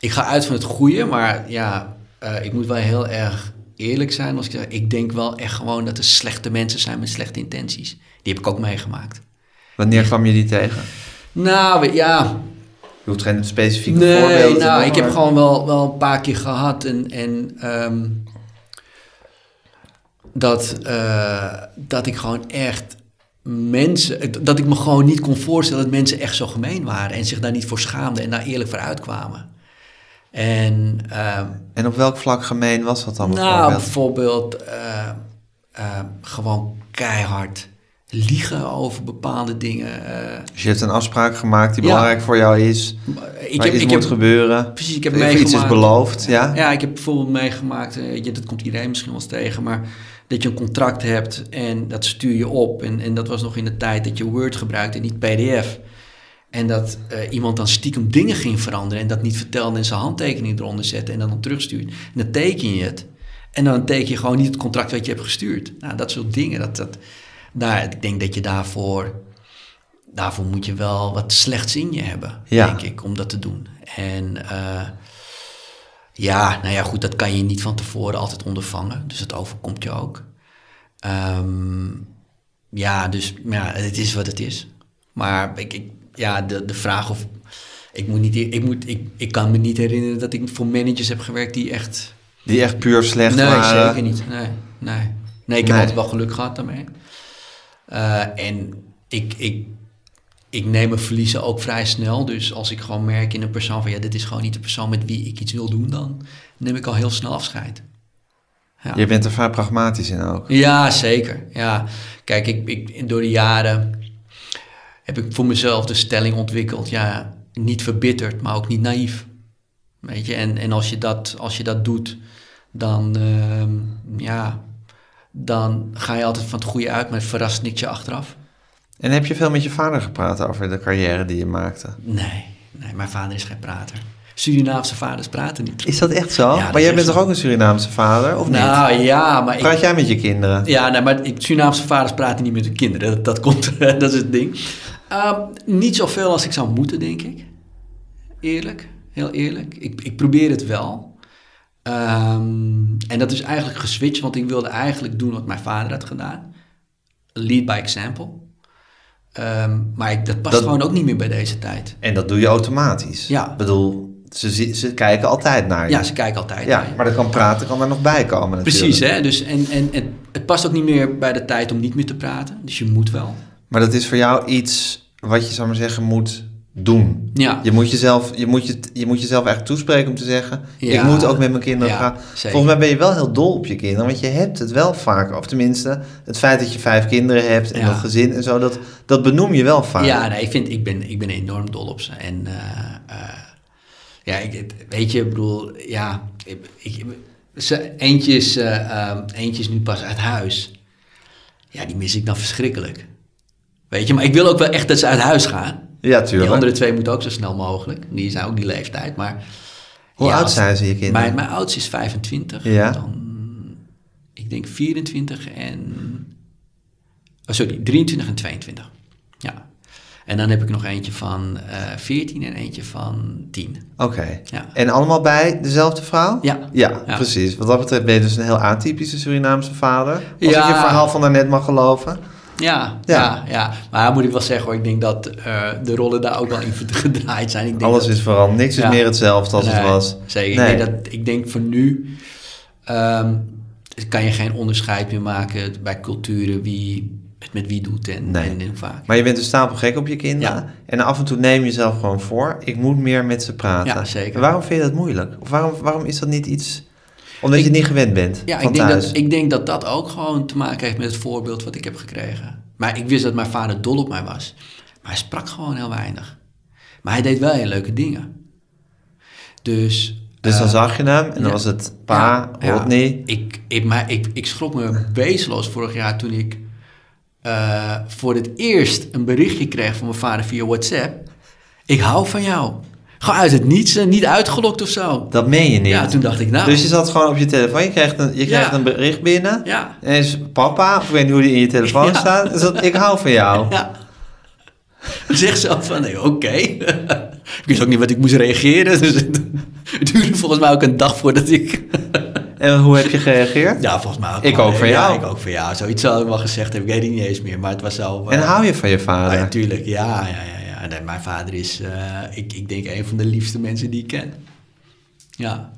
Ik ga uit van het goede, maar ja, eh, ik moet wel heel erg eerlijk zijn als ik zeg, ik denk wel echt gewoon dat er slechte mensen zijn met slechte intenties. Die heb ik ook meegemaakt. Wanneer kwam je die tegen? Nou, ja, Je hoeft geen specifieke Nee, voorbeelden te nou, ik heb gewoon wel, wel een paar keer gehad en, en ehm, dat, eh, dat ik gewoon echt mensen, dat ik me gewoon niet kon voorstellen dat mensen echt zo gemeen waren en zich daar niet voor schaamden en daar eerlijk voor uitkwamen. En ehm, En op welk vlak gemeen was dat dan nou, bijvoorbeeld? bijvoorbeeld eh, eh, gewoon keihard liegen over bepaalde dingen. Dus je hebt een afspraak gemaakt die Ja. belangrijk voor jou is, ik waar iets moet gebeuren, precies, ik heb of iets meegemaakt. is beloofd, ja? Ja, ik heb bijvoorbeeld meegemaakt, je, dat komt iedereen misschien wel eens tegen, maar dat je een contract hebt en dat stuur je op. En, en dat was nog in de tijd dat je Word gebruikte en niet PDF. En dat eh, iemand dan stiekem dingen ging veranderen en dat niet vertelde en zijn handtekening eronder zette en dan, dan terugstuurt. En dan teken je het. En dan teken je gewoon niet het contract wat je hebt gestuurd. Nou, dat soort dingen. Dat, dat, daar, ik denk dat je daarvoor, daarvoor moet je wel wat slechts in je hebben, Ja. denk ik, om dat te doen. En eh, ja, nou ja, goed, dat kan je niet van tevoren altijd ondervangen. Dus dat overkomt je ook. Ehm, ja, dus ja, het is wat het is. Maar ik, ik, ja, de, de vraag of... Ik, moet niet, ik, moet, ik, ik kan me niet herinneren dat ik voor managers heb gewerkt die echt... Die echt puur slecht nee, waren. zeker niet. Nee, nee. nee ik heb Nee. altijd wel geluk gehad daarmee. Eh, en ik, ik, ik neem mijn verliezen ook vrij snel. Dus als ik gewoon merk in een persoon van... ja, dit is gewoon niet de persoon met wie ik iets wil doen... dan neem ik al heel snel afscheid. Ja. Je bent er vrij pragmatisch in ook. Ja, zeker. Ja. Kijk, ik, ik, door de jaren heb ik voor mezelf de stelling ontwikkeld. Ja, niet verbitterd, maar ook niet naïef. Weet je, en, en als, je dat, als je dat doet, dan, ehm, ja, dan ga je altijd van het goede uit, maar het verrast niks je achteraf. En heb je veel met je vader gepraat over de carrière die je maakte? Nee, nee, mijn vader is geen prater. Surinaamse vaders praten niet. Is dat echt zo? maar jij bent toch ook een Surinaamse vader, of niet? Nou ja, maar ik, Praat jij met je kinderen? Ja, nee, maar Surinaamse vaders praten niet met hun kinderen. Dat, dat komt, dat is het ding. Ehm, niet zoveel als ik zou moeten, denk ik. Eerlijk, heel eerlijk. Ik, ik probeer het wel. Ehm, en dat is eigenlijk geswitcht, want ik wilde eigenlijk doen wat mijn vader had gedaan. Lead by example. Ehm, maar ik, dat past Dat- gewoon ook niet meer bij deze tijd. En dat doe je automatisch. Ja. Ik bedoel, ze, ze kijken altijd naar je. Ja, ze kijken altijd Ja, naar je. maar dat kan praten, kan er nog bij komen natuurlijk. Precies, hè? Dus, en, en, en het past ook niet meer bij de tijd om niet meer te praten. Dus je moet wel. Maar dat is voor jou iets wat je, zou maar zeggen, moet doen. Ja. Je moet jezelf, je moet je, je moet jezelf echt toespreken om te zeggen... ik moet ook met mijn kinderen Ja, zeker. Volgens mij ben je wel heel dol op je kinderen, want je hebt het wel vaak. Of tenminste, het feit dat je vijf kinderen hebt en dat gezin en zo... dat, dat benoem je wel vaak. Ja, nee, ik, vind, ik, ben, ik ben enorm dol op ze. En eh, eh, ja, ik, weet je, ik bedoel, ja, ik, ik- ze, eentje, is, eh, ehm, eentje is nu pas uit huis. Ja, die mis ik dan verschrikkelijk. Weet je, maar ik wil ook wel echt dat ze uit huis gaan. Ja, Die tuurlijk. andere twee moeten ook zo snel mogelijk. Die zijn ook die leeftijd, maar... Hoe ja, oud zijn ze, je kinderen? Mijn, mijn oudste is 25. Ja. Dan, ik denk 24 en... Oh, sorry, 23 en 22. Ja. En dan heb ik nog eentje van eh 14 en eentje van 10. Oké. Ja. En allemaal bij dezelfde vrouw? Ja. Ja, Ja. precies. Wat dat betreft ben je dus een heel atypische Surinaamse vader. Als ik Ja. je verhaal van daarnet mag geloven. Ja, Ja. ja, ja, Maar moet ik wel zeggen hoor, ik denk dat eh, de rollen daar ook wel in gedraaid zijn. Ik denk Alles dat- is veranderd. Niks is Ja. meer hetzelfde als het was. Zeker. Nee. Ik, denk dat, ik denk voor nu ehm, kan je geen onderscheid meer maken bij culturen wie het met wie doet en, Nee. en, vaak. Maar je bent een stapel gek op je kinderen. Ja. En af en toe neem je jezelf gewoon voor. Ik moet meer met ze praten. Ja, zeker. En waarom vind je dat moeilijk? Of waarom, waarom is dat niet iets... Omdat je het niet gewend bent Ja, van ik denk, thuis. dat, ik denk dat dat ook gewoon te maken heeft met het voorbeeld wat ik heb gekregen. Maar ik wist dat mijn vader dol op mij was. Maar hij sprak gewoon heel weinig. Maar hij deed wel heel leuke dingen. Dus... Dus dan zag je hem en dan ja. was het pa, Ja, ja. Rodney. Ik, ik, maar ik, ik schrok me wezenloos vorig jaar toen ik eh, voor het eerst een berichtje kreeg van mijn vader via WhatsApp. Ik hou van jou. Gewoon uit het niets, niet uitgelokt of zo. Dat meen je niet. Ja, toen dacht ik, nou... Dus je zat gewoon op je telefoon. Je krijgt een, je krijgt Ja. een bericht binnen. Ja, En is papa, of ik weet niet hoe die in je telefoon Ja. staat. Dat, ik hou van jou. ja. Zeg zo van, nee, oké. ik wist ook niet wat ik moest reageren. Dus het duurde volgens mij ook een dag voordat ik... En hoe heb je gereageerd? ja, volgens mij ook. Ik wel. ook van ja, jou. ik ook van jou. Zoiets zou ik wel gezegd hebben. Ik weet het niet eens meer, maar het was zo... En eh, hou je van je Ja, vader? natuurlijk. Ja, ja, ja. Ja. Nee, mijn vader is, eh, ik, ik denk, een van de liefste mensen die ik ken. Ja.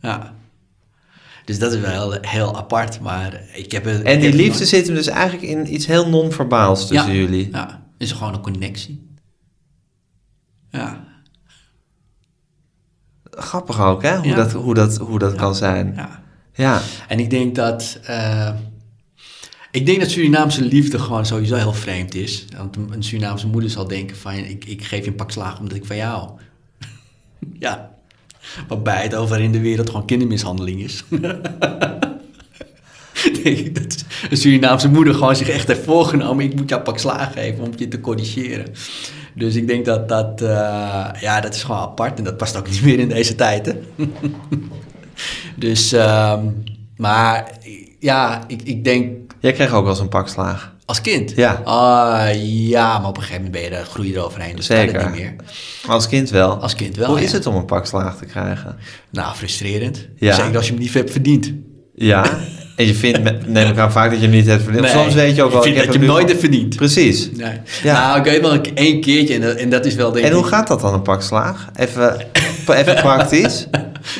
Ja. Dus dat is wel heel, apart, maar ik heb het... En die het liefde zit hem dus eigenlijk in iets heel non-verbaals tussen Ja. jullie. Ja, is gewoon een connectie. Ja. Grappig ook, hè? Hoe Ja. dat, hoe dat, hoe dat kan zijn. ja. Ja. En ik denk dat... eh, ik denk dat Surinaamse liefde gewoon sowieso heel vreemd is. Want een Surinaamse moeder zal denken van... Ik, ik geef je een pak slaag omdat ik van jou ja. Waarbij het over in de wereld gewoon kindermishandeling is. denk ik dat een Surinaamse moeder gewoon zich echt heeft voorgenomen... ik moet jou pak slaag geven om je te corrigeren. Dus ik denk dat dat... eh, ja, dat is gewoon apart en dat past ook niet meer in deze tijd? Dus, ehm, maar ja, ik, ik denk Jij kreeg ook wel eens een pak slaag. als kind. Ja. Ah, ja, maar op een gegeven moment ben je er, groei je eroverheen. Dus Zeker. kan het niet meer. Als kind wel. Als kind wel, Hoe ja. is het om een pak slaag te krijgen? Nou, frustrerend. Ja. Zeker als je hem niet hebt verdiend. Ja. En je vindt, neem ik aan vaak dat je hem niet hebt verdiend. Nee, Soms weet je ook wel... Ik dat heb je hem nooit hebt verdiend. Precies. Nee. Ja. Nou, ik weet wel één keertje en dat, en dat is wel denk En hoe gaat dat dan, een pak slaag? Even, even praktisch.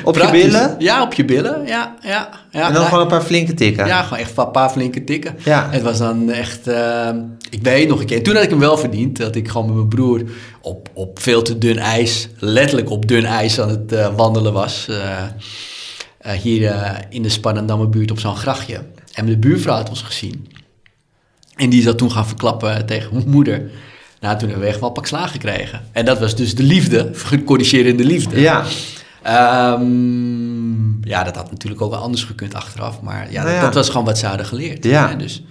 Op je billen? Ja, op je billen. Ja, ja. ja En dan Ja. gewoon een paar flinke tikken? Ja, gewoon echt een paar flinke tikken. Ja. Het was dan echt... ehm, ik weet nog een keer... Toen had ik hem wel verdiend. Dat ik gewoon met mijn broer op, op veel te dun ijs... Letterlijk op dun ijs aan het eh, wandelen was. eh, eh, hier in de Spannendamme buurt op zo'n grachtje. En de buurvrouw had ons gezien. En die zat toen gaan verklappen tegen mijn moeder... Nou, toen hebben we echt wel een pak slaag gekregen. En dat was dus de liefde, corrigerende liefde. Ja, Ehm, ja, dat had natuurlijk ook wel anders gekund achteraf. Maar ja, Nou dat, ja. dat was gewoon wat ze hadden geleerd. Ja. hè. Dus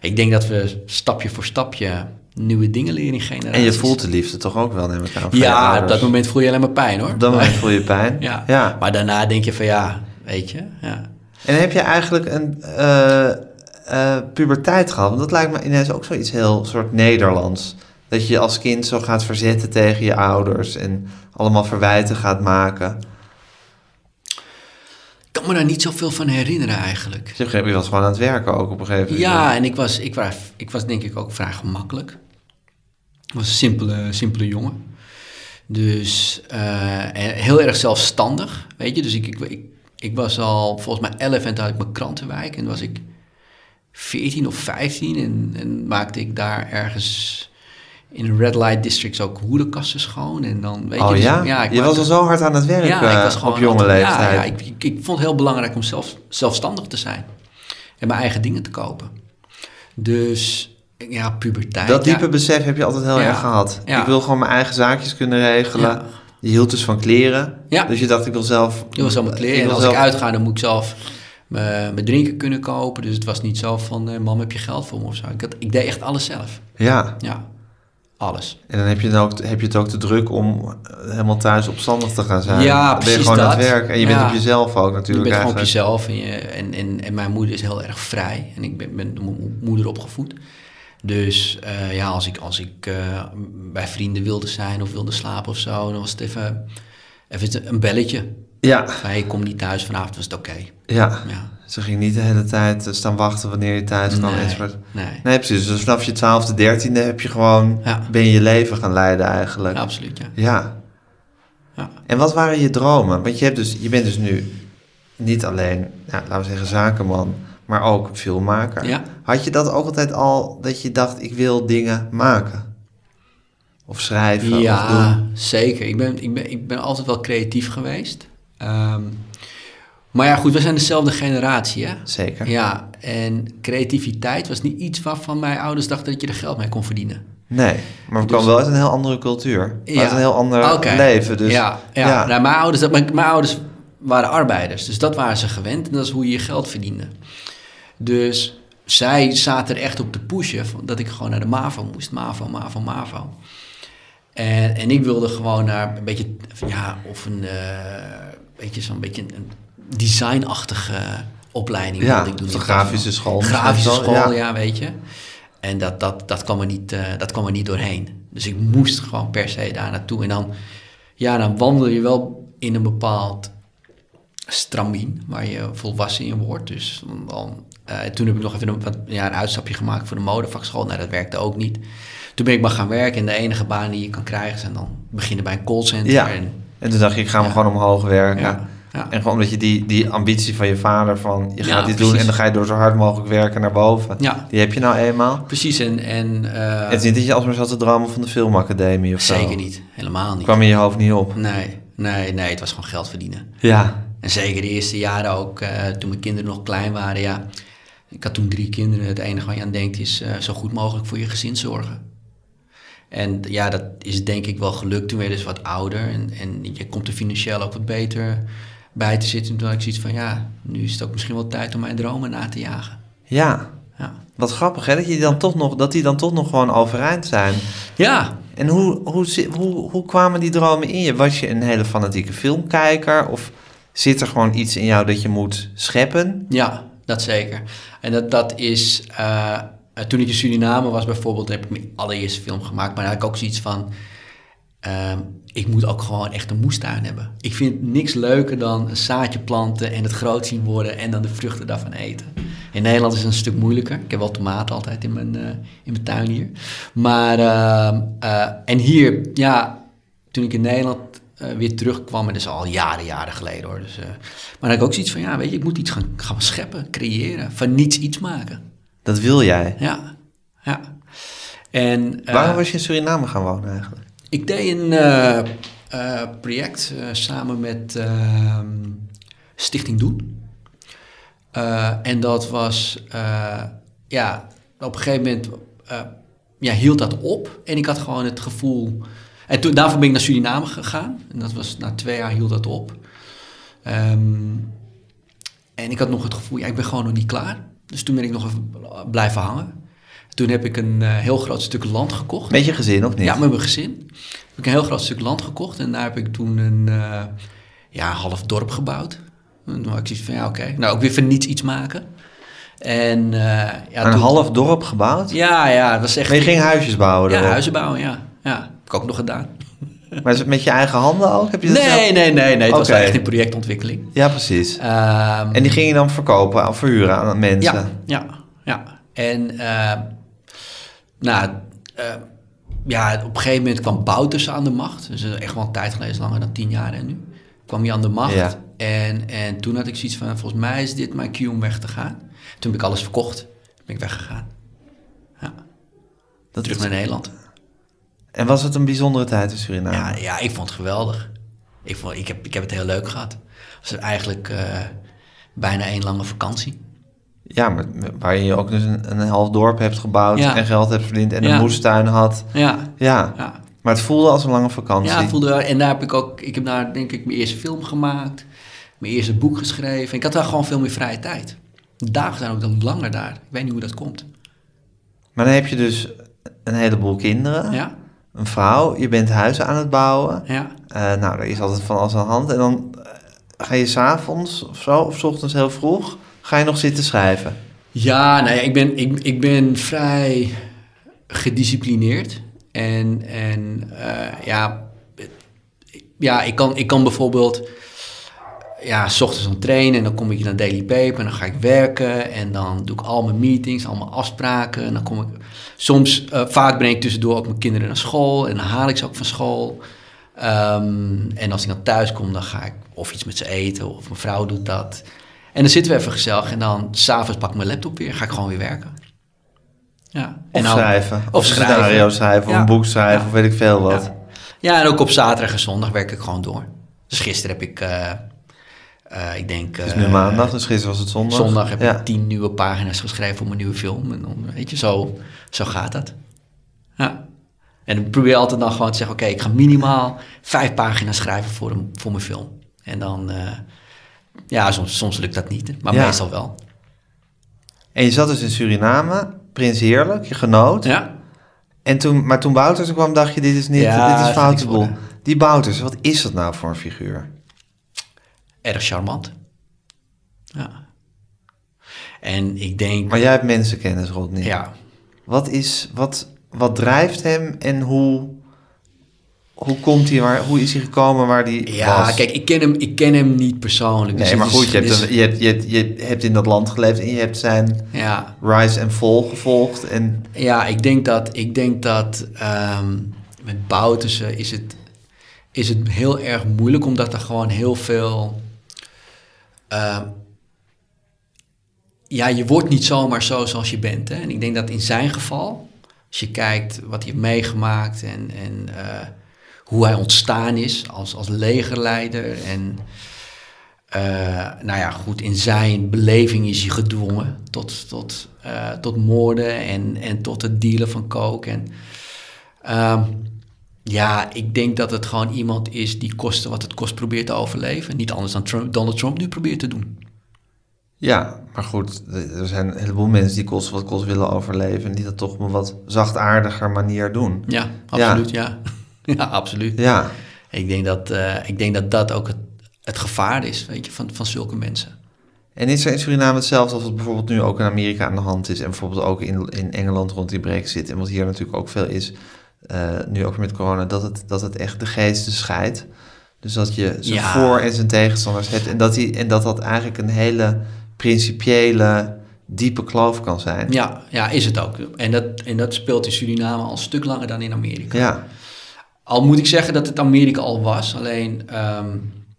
ik denk dat we stapje voor stapje nieuwe dingen leren in generaties. en je voelt de liefde toch ook wel, neem ik aan. Ja, op dat moment voel je alleen maar pijn hoor. Op dat moment voel je pijn. Ja. ja. Maar daarna denk je van ja, weet je. Ja. En heb je eigenlijk een eh, puberteit gehad? Want dat lijkt me ineens ook zoiets heel soort Nederlands. Dat je als kind zo gaat verzetten tegen je ouders en allemaal verwijten gaat maken. Me daar niet zoveel van herinneren eigenlijk. Dus je was gewoon aan het werken ook op een gegeven moment. Ja, en ik was, ik, was, ik was denk ik ook vrij gemakkelijk. Ik was een simpele, simpele jongen. Dus eh, heel erg zelfstandig, weet je. Dus ik, ik, ik, ik was al volgens mij 11 en toen had ik mijn krantenwijk. En was ik 14 of 15 en, en maakte ik daar ergens in een red light district ook hoerenkasten schoon. En dan, weet oh je, dus- ja? ik je was al zo hard aan het werken ja, ik was gewoon op jonge altijd- leeftijd. Ja, ja ik, ik, ik vond het heel belangrijk om zelf, zelfstandig te zijn. En mijn eigen dingen te kopen. Dus ja, puberteit. dat diepe ja. besef heb je altijd heel Ja. erg gehad. Ja. Ik wil gewoon mijn eigen zaakjes kunnen regelen. Ja. Je hield dus van kleren. Ja. Dus je dacht, ik wil zelf... Je was allemaal kleren. ik En wil als zelf- ik uitga, dan moet ik zelf mijn mijn drinken kunnen kopen. Dus het was niet zo van, eh, mam, heb je geld voor me of zo. Ik, had, ik deed echt alles zelf. Ja, Ja, alles. en dan heb je, dan ook, heb je het ook te druk om eh, helemaal thuis opstandig te gaan zijn. Ja, Dan ben je gewoon aan het dat. werk. En je Ja. bent op jezelf ook Je natuurlijk bent gewoon op jezelf en, je, en, en, en mijn moeder is heel erg vrij. En ik ben, mijn moeder opgevoed. Dus eh, ja, als ik, als ik eh, bij vrienden wilde zijn of wilde slapen of zo, dan was het even, even een belletje. Ja, Van, hey, ik kom niet thuis, vanavond was het oké. ja. Ja. Ze ging niet de hele tijd eh, staan wachten wanneer je thuis kwam. Nee, nee. Nee, precies. Dus vanaf je twaalfde, dertiende heb je gewoon... Ja. Ben je je leven gaan leiden eigenlijk. Ja, absoluut, ja. Ja. Ja. En wat waren je dromen? Want je, hebt dus, je bent dus nu niet alleen, ja, laten we zeggen, zakenman, maar ook filmmaker. Ja. Had je dat ook altijd al, dat je dacht, ik wil dingen maken? Of schrijven, of Ja, doen? zeker. Ik ben, ik, ben, ik ben altijd wel creatief geweest. Ehm, maar ja, goed, we zijn dezelfde generatie, hè? Zeker. Ja, en creativiteit was niet iets waarvan mijn ouders dachten dat je er geld mee kon verdienen. Nee, maar we Dus- komen wel uit een heel andere cultuur. Ja. Uit een heel ander Oké. leven. Dus, ja, ja. ja. Nou, mijn, ouders, mijn, mijn ouders waren arbeiders, dus dat waren ze gewend en dat is hoe je je geld verdiende. Dus zij zaten er echt op te pushen dat ik gewoon naar de MAVO moest. MAVO, MAVO, MAVO. En, en ik wilde gewoon naar een beetje, ja, of een, eh beetje zo'n beetje een designachtige opleiding Ja, wilde ik doen. de grafische school Grafische school, ja. ja. weet je. En dat, dat, dat, kwam er niet, eh, dat kwam er niet doorheen. Dus ik moest gewoon per se daar naartoe. En dan, ja, dan wandel je wel in een bepaald stramien waar je volwassen in wordt. Dus dan, eh, toen heb ik nog even een, wat, ja, een uitstapje gemaakt voor de modevakschool. Nou, dat werkte ook niet. Toen ben ik maar gaan werken en de enige baan die je kan krijgen zijn dan beginnen bij een callcenter. Ja. En, En toen dacht je, ik ga me Ja. gewoon omhoog werken. ja, ja. En gewoon omdat je die, die ambitie van je vader van, je Ja, gaat dit doen en dan ga je door zo hard mogelijk werken naar boven. Ja. Die heb je nou eenmaal. Precies, en... en eh, Het is niet dat je alsmaar zat te dromen van de filmacademie of zo. zeker niet, helemaal niet. Kwam in je hoofd niet op. Nee, nee, nee, het was gewoon geld verdienen. Ja. En zeker de eerste jaren ook, eh, toen mijn kinderen nog klein waren, ja. Ik had toen drie kinderen. Het enige waar je aan denkt is eh, zo goed mogelijk voor je gezin zorgen. En ja, dat is denk ik wel gelukt. Toen werden ze wat ouder en, en je komt er financieel ook wat beter bij te zitten. Toen had ik zoiets van, ja, nu is het ook misschien wel tijd om mijn dromen na te jagen. Ja. Ja, Wat grappig hè, dat, je die dan toch nog, dat die dan toch nog gewoon overeind zijn. ja En hoe, hoe, hoe, hoe kwamen die dromen in je? Was je een hele fanatieke filmkijker? Of zit er gewoon iets in jou dat je moet scheppen? Ja, dat zeker. En dat, dat is... eh, toen ik in Suriname was bijvoorbeeld, heb ik mijn allereerste film gemaakt. Maar dan had ik ook zoiets van... ehm, ik moet ook gewoon echt een moestuin hebben. Ik vind niks leuker dan een zaadje planten en het groot zien worden... en dan de vruchten daarvan eten. In Nederland is het een stuk moeilijker. Ik heb wel tomaten altijd in mijn, eh, in mijn tuin hier. Maar... ehm, eh, en hier, ja... Toen ik in Nederland eh, weer terugkwam, en dat is al jaren, jaren geleden hoor. Dus, maar dan had ik ook zoiets van, ja, weet je, ik moet iets gaan, gaan scheppen, creëren. Van niets iets maken. Dat wil jij. Ja, ja. En Waarom was je in Suriname gaan wonen eigenlijk? Ik deed een eh, eh, project eh, samen met ehm, Stichting Doen. En dat was, ja, op een gegeven moment, ja, hield dat op. En ik had gewoon het gevoel... En toen, daarvoor ben ik naar Suriname gegaan. En dat was na twee jaar hield dat op. Ehm, en ik had nog het gevoel, ja, ik ben gewoon nog niet klaar. Dus toen ben ik nog even blijven hangen. Toen heb ik een eh, heel groot stuk land gekocht. Met je gezin of niet? Ja, met mijn gezin. Heb ik een heel groot stuk land gekocht. En daar heb ik toen een eh, ja, half dorp gebouwd. En toen ik zoiets van, ja, oké. Nou, ook weer van niets iets maken. En eh, ja, een toen- half dorp gebouwd? Ja, ja, dat was echt... Maar je ging huisjes bouwen Ja, erop? huizen bouwen, ja. Ja, heb ik ook nog gedaan. Maar is het met je eigen handen ook? Heb je dat Nee, zelf- nee, nee, nee. Het was echt in projectontwikkeling. Ja, precies. Ehm, En die ging je dan verkopen, of verhuren aan mensen? Ja, ja, ja. En nou, eh, ja, op een gegeven moment kwam Bouters aan de macht. Dus echt wel een tijd geleden, langer dan tien jaar en nu. Kwam hij aan de macht. Ja. En, en toen had ik zoiets van, volgens mij is dit mijn cue om weg te gaan. Toen heb ik alles verkocht. Ben ik weggegaan. Ja, Dat terug is- naar Nederland. En was het een bijzondere tijd in Suriname? Ja, ja, ik vond het geweldig. Ik, vond, ik, heb, ik heb het heel leuk gehad. Het was eigenlijk eh, bijna één lange vakantie. Ja, maar waar je ook dus een, een half dorp hebt gebouwd Ja. en geld hebt verdiend en Ja. een moestuin had. Ja, Ja. ja. maar het voelde als een lange vakantie. Ja, voelde. En daar heb ik ook, ik heb daar denk ik mijn eerste film gemaakt, mijn eerste boek geschreven. Ik had daar gewoon veel meer vrije tijd. De dagen zijn ook dan langer daar. Ik weet niet hoe dat komt. Maar dan heb je dus een heleboel kinderen, Ja, een vrouw, je bent huizen aan het bouwen. ja. Eh, nou, er is altijd van alles aan de hand. En dan eh, ga je s'avonds of zo, of 's ochtends heel vroeg, ga je nog zitten schrijven. Ja, nou ja, ik ben, ik, ik ben vrij gedisciplineerd. En, en eh, ja, ja ik, kan, ik kan bijvoorbeeld ja, s ochtends aan trainen en dan kom ik naar Daily Paper en dan ga ik werken en dan doe ik al mijn meetings, al mijn afspraken. En dan kom ik soms, eh, vaak breng ik tussendoor ook mijn kinderen naar school en dan haal ik ze ook van school. Ehm, en als ik dan thuis kom, dan ga ik of iets met ze eten of mijn vrouw doet dat. En dan zitten we even gezellig en dan s'avonds pak ik mijn laptop weer, ga ik gewoon weer werken. Ja. Of en dan- schrijven. Of, schrijven. scenario schrijven, of een boek schrijven, Ja. of weet ik veel wat. Ja. En ook op zaterdag en zondag werk ik gewoon door. Dus gisteren heb ik, eh, eh, ik denk... Het is eh, nu maandag, dus gisteren was het zondag. Zondag heb ik tien nieuwe pagina's geschreven voor mijn nieuwe film. En dan, weet je, zo, zo gaat dat. Ja. En ik probeer altijd dan gewoon te zeggen... oké, ik ga minimaal vijf pagina's schrijven voor, een, voor mijn film. En dan... ja, soms, soms lukt dat niet, maar Ja. meestal wel. En je zat dus in Suriname, Prins Heerlijk, je genoot. Ja? En toen, maar toen Bouters er kwam, dacht je, dit is niet, Ja, dit is worden. Die Bouters, wat is dat nou voor een figuur? Erg charmant. Ja. En ik denk... Maar jij hebt mensenkennis, Rodney. ja, Wat, is, wat, wat drijft hem en hoe, hoe komt hij waar, hoe is hij gekomen waar hij Ja, was? kijk, ik ken hem, ik ken hem niet persoonlijk. dus Nee, maar is- goed, je hebt, je, hebt, je, hebt, je hebt in dat land geleefd en je hebt zijn ja, rise en fall gevolgd. En ja, ik denk dat, ik denk dat ehm, met Boutersen is het, is het heel erg moeilijk, omdat er gewoon heel veel... ehm, ja, je wordt niet zomaar zo zoals je bent. Hè? En ik denk dat in zijn geval, als je kijkt wat hij heeft meegemaakt en, en eh, hoe hij ontstaan is als, als legerleider. En eh, nou ja, goed, in zijn beleving is hij gedwongen tot, tot, eh, tot moorden en, en tot het dealen van coke. En, ehm, ja, ik denk dat het gewoon iemand is die koste wat het kost probeert te overleven. Niet anders dan Trump, Donald Trump nu probeert te doen. ja, maar goed, er zijn een heleboel mensen die kost wat kost willen overleven en die dat toch op een wat zachtaardiger manier doen. Ja, absoluut, ja. Ja, absoluut. Ja, Ik, denk dat, eh, ik denk dat dat ook het, het gevaar is, weet je, van, van zulke mensen. en is er in Suriname hetzelfde als wat bijvoorbeeld nu ook in Amerika aan de hand is en bijvoorbeeld ook in, in Engeland rond die brexit en wat hier natuurlijk ook veel is, eh, nu ook met corona, dat het, dat het echt de geesten scheidt. Dus dat je zijn Ja. voor- en zijn tegenstanders hebt en dat, die, en dat dat eigenlijk een hele principiële, diepe kloof kan zijn. Ja, ja, is het ook. En dat, en dat speelt in Suriname al een stuk langer dan in Amerika. Ja. Al moet ik zeggen dat het Amerika al was, alleen... ehm,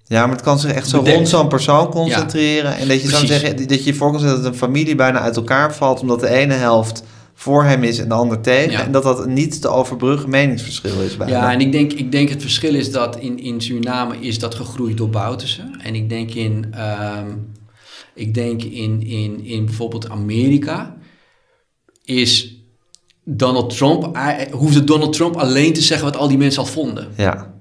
Ja, maar het kan zich echt zo rond zo'n persoon concentreren. En dat je zou Precies. zeggen, dat je je voor kan stellen dat een familie bijna uit elkaar valt, omdat de ene helft voor hem is en de ander tegen. Ja. En dat dat niet te overbruggen meningsverschil is bijna. Ja, en ik denk, ik denk het verschil is dat in, in Suriname is dat gegroeid door Boutersen. En ik denk in, ehm, ik denk in, in, in bijvoorbeeld Amerika is Donald Trump, hoefde Donald Trump alleen te zeggen wat al die mensen al vonden. Ja.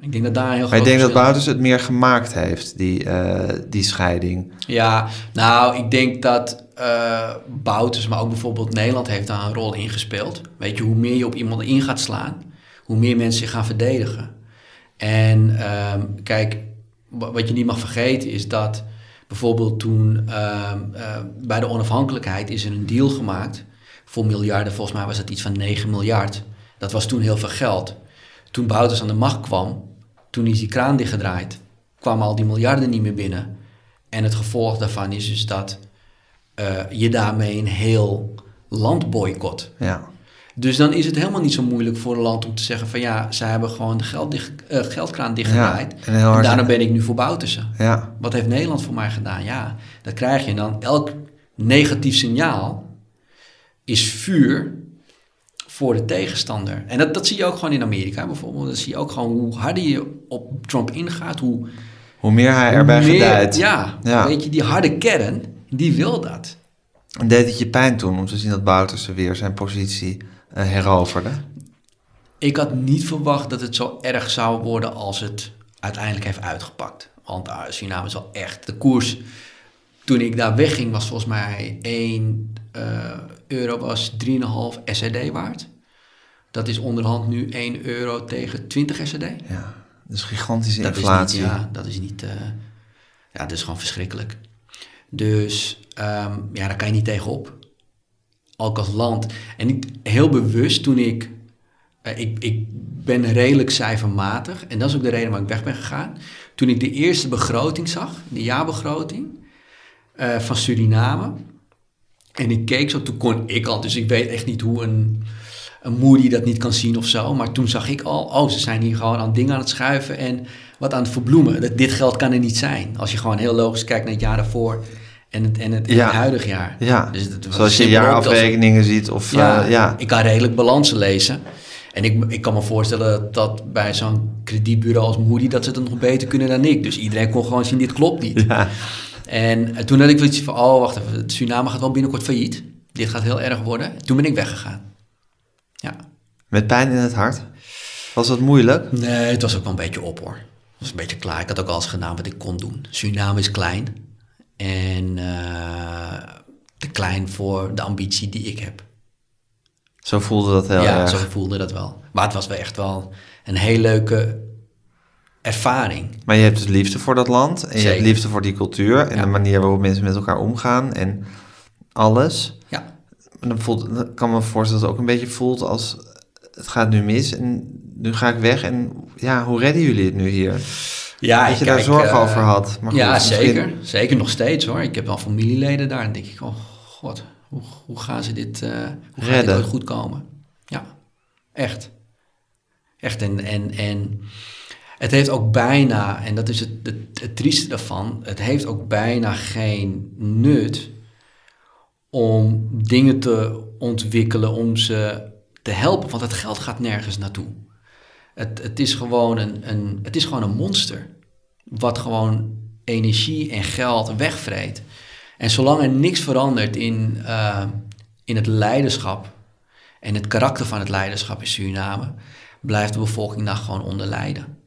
Ik denk dat daar heel Maar groot ik denk dat Bouters het meer gemaakt heeft, die, eh, die scheiding. Ja, nou, ik denk dat eh Bouters, maar ook bijvoorbeeld Nederland heeft daar een rol in gespeeld. Weet je, hoe meer je op iemand in gaat slaan, hoe meer mensen zich gaan verdedigen. En ehm, kijk, wa- wat je niet mag vergeten is dat bijvoorbeeld toen ehm, eh, bij de onafhankelijkheid is er een deal gemaakt voor miljarden. Volgens mij was het iets van 9 miljard. Dat was toen heel veel geld. Toen Bouters aan de macht kwam, toen is die kraan dichtgedraaid, kwamen al die miljarden niet meer binnen. En het gevolg daarvan is dus dat eh, je daarmee een heel land boycott. Ja. Dus dan is het helemaal niet zo moeilijk voor een land om te zeggen van ja, zij hebben gewoon de geld dicht, eh, geldkraan dichtgedraaid. Ja, en en daarom ben ik nu voor Boutersen. Ja. Wat heeft Nederland voor mij gedaan? Ja, dat krijg je. En dan elk negatief signaal is vuur voor de tegenstander. En dat, dat zie je ook gewoon in Amerika bijvoorbeeld. Dat zie je ook gewoon hoe harder je op Trump ingaat, hoe Hoe meer hij erbij meer, gedijt. Ja, Ja. weet je, die harde kern, die wil dat. En deed het je pijn toen om te zien dat Bouters weer zijn positie eh, heroverde? Ik had niet verwacht dat het zo erg zou worden als het uiteindelijk heeft uitgepakt. Want uh, Suriname is wel echt de koers. Toen ik daar wegging was volgens mij 1 eh, euro was 3,5 SRD waard. Dat is onderhand nu 1 euro tegen 20 SRD. Ja. Dus gigantische Dat is inflatie. niet, ja, dat is niet, eh, ja, dat is gewoon verschrikkelijk. Dus ehm, ja, daar kan je niet tegenop. Ook als land. En ik, heel bewust toen ik, eh, ik, ik ben redelijk cijfermatig. En dat is ook de reden waarom ik weg ben gegaan. Toen ik de eerste begroting zag, de jaarbegroting eh, van Suriname. En ik keek zo, toen kon ik al, dus ik weet echt niet hoe een, een Moody dat niet kan zien of zo. Maar toen zag ik al, oh, ze zijn hier gewoon aan dingen aan het schuiven en wat aan het verbloemen. Dat, dit geld kan er niet zijn. Als je gewoon heel logisch kijkt naar het jaar daarvoor en het, en het, en Ja. het huidige jaar. Ja, Dus het zoals je jaarafrekeningen ziet. Of, ja, ja. ja. ik kan redelijk balansen lezen. En ik, ik kan me voorstellen dat, dat bij zo'n kredietbureau als Moody... dat ze het nog beter kunnen dan ik. Dus iedereen kon gewoon zien, dit klopt niet. Ja. En eh, toen had ik zoiets van, oh, wacht even, het Suriname gaat wel binnenkort failliet. Dit gaat heel erg worden. Toen ben ik weggegaan. Ja. Met pijn in het hart. Was dat moeilijk? Nee, het was ook wel een beetje op hoor. Het was een beetje klaar. Ik had ook alles gedaan wat ik kon doen. Suriname is klein. En eh, te klein voor de ambitie die ik heb. Zo voelde dat heel ja, erg. zo voelde dat wel. Maar het was wel echt wel een heel leuke ervaring. Maar je hebt dus liefde voor dat land. En je hebt liefde voor die cultuur. En Ja. de manier waarop mensen met elkaar omgaan. En alles. Ja, En dan, voelt, dan kan me voorstellen dat het ook een beetje voelt als... Het gaat nu mis en nu ga ik weg. En ja, hoe redden jullie het nu hier? ja dat je daar zorgen over had. Maar goed, ja, misschien- zeker. Zeker nog steeds hoor. Ik heb wel familieleden daar. En denk ik, oh god, hoe, hoe gaan ze dit, eh, hoe gaat dit Redden. ooit goed komen? Ja, echt. Echt. En, en, en het heeft ook bijna, en dat is het, het, trieste daarvan, het heeft ook bijna geen nut om dingen te ontwikkelen, om ze te helpen. Want het geld gaat nergens naartoe. Het, het, is gewoon een, een, het is gewoon een monster. Wat gewoon energie en geld wegvreet. En zolang er niks verandert in, eh, in het leiderschap en het karakter van het leiderschap in Suriname, blijft de bevolking daar gewoon onder lijden.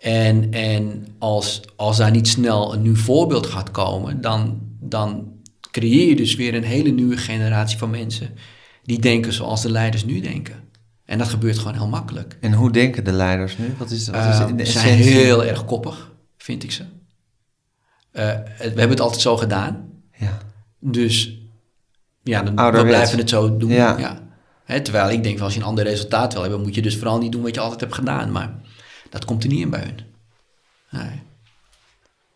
En, en als, als daar niet snel een nieuw voorbeeld gaat komen, dan, dan creëer je dus weer een hele nieuwe generatie van mensen die denken zoals de leiders nu denken. En dat gebeurt gewoon heel makkelijk. En hoe denken de leiders nu? Wat is, wat is de ze zijn heel erg koppig, vind ik ze. Uh, het- we hebben het altijd zo gedaan. Ja. Dus ja, dan, blijven het zo doen. Ja. Terwijl ik denk, als je een ander resultaat wil hebben, moet je dus vooral niet doen wat je altijd hebt gedaan. Maar dat komt er niet in bij hun. Nee.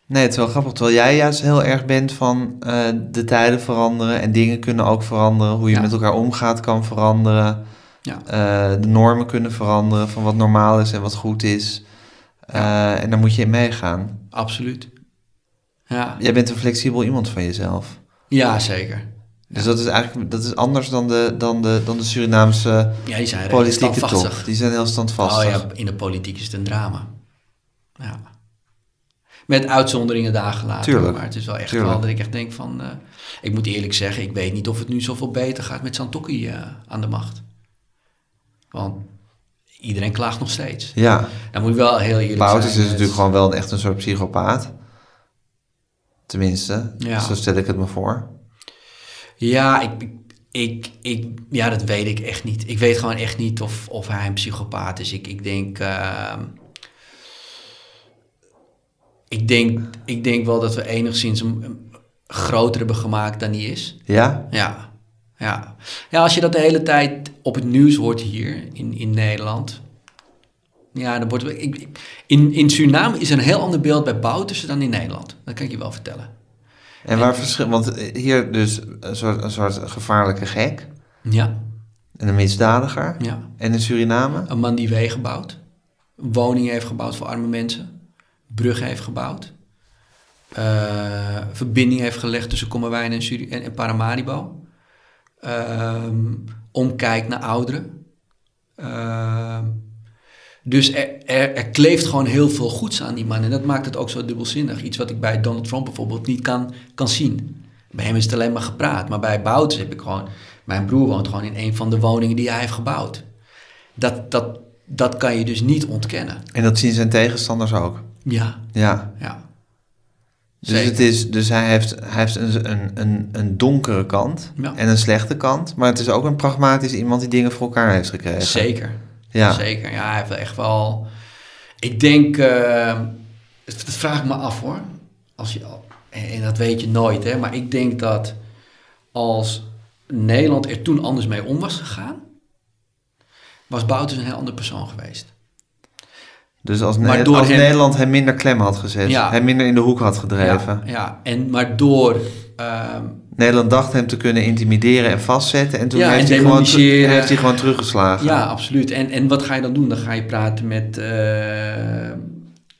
Nee, het is wel grappig. Terwijl jij juist heel erg bent van eh, de tijden veranderen en dingen kunnen ook veranderen. Hoe je Ja. met elkaar omgaat kan veranderen. Ja. Eh, de normen kunnen veranderen van wat normaal is en wat goed is. Eh, en daar moet je in meegaan. Absoluut. Ja, Jij bent een flexibel iemand van jezelf. ja zeker. Dus dat is eigenlijk dat is anders dan de, dan de, dan de Surinaamse Ja, die zijn politieke top. Die zijn heel standvastig. Oh ja, in de politiek is het een drama. Ja. Met uitzonderingen dagen later. Tuurlijk. Maar het is wel echt Tuurlijk. wel dat ik echt denk van... eh, ik moet eerlijk zeggen, ik weet niet of het nu zoveel beter gaat met Santokki eh, aan de macht. Want iedereen klaagt nog steeds. Ja, Dan moet ik wel heel eerlijk Bouters zijn. is natuurlijk gewoon wel echt een soort psychopaat. Tenminste, Ja. zo stel ik het me voor. Ja, ik, ik, ik, ja, dat weet ik echt niet. Ik weet gewoon echt niet of, of hij een psychopaat is. Ik, ik denk... ehm, ik, denk ik denk wel dat we enigszins hem groter hebben gemaakt dan hij is. Ja? Ja, ja. Ja, als je dat de hele tijd op het nieuws hoort hier in, in Nederland. Ja, dan wordt ik, in, in Suriname is er een heel ander beeld bij Boutersen dan in Nederland. Dat kan ik je wel vertellen. En waar verschil... Want hier dus een soort, een soort gevaarlijke gek Ja, en een misdadiger. ja. En in Suriname? Een man die wegen bouwt. Woningen heeft gebouwd voor arme mensen. Bruggen heeft gebouwd. eh, verbinding heeft gelegd tussen Kommerwijn en, Suri- en, en Paramaribo. Ehm, omkijkt naar ouderen. Ehm, dus er, er, er kleeft gewoon heel veel goeds aan die man. En dat maakt het ook zo dubbelzinnig. Iets wat ik bij Donald Trump bijvoorbeeld niet kan, kan zien. Bij hem is het alleen maar gepraat. Maar bij Bouters heb ik gewoon... Mijn broer woont gewoon in een van de woningen die hij heeft gebouwd. Dat, dat, dat kan je dus niet ontkennen. En dat zien zijn tegenstanders ook. Ja, Ja. ja. Dus, Zeker. het is, dus hij heeft, hij heeft een, een, een, een donkere kant Ja. en een slechte kant. Maar het is ook een pragmatisch iemand die dingen voor elkaar heeft gekregen. Zeker. Ja. Zeker. Ja, hij heeft wel echt wel... Ik denk... dat dat vraag ik me af hoor. Als je, en dat weet je nooit hè. Maar ik denk dat als Nederland er toen anders mee om was gegaan... was Bouters een heel andere persoon geweest. Dus als, Maar Ne- door als hem- Nederland hem minder klem had gezet, Ja. hem minder in de hoek had gedreven. Ja, ja. En, maar door... ehm, Nederland dacht hem te kunnen intimideren en vastzetten. En toen Ja, heeft, en hij gewoon, heeft hij gewoon teruggeslagen. Ja, absoluut. En, en wat ga je dan doen? Dan ga je praten met, eh,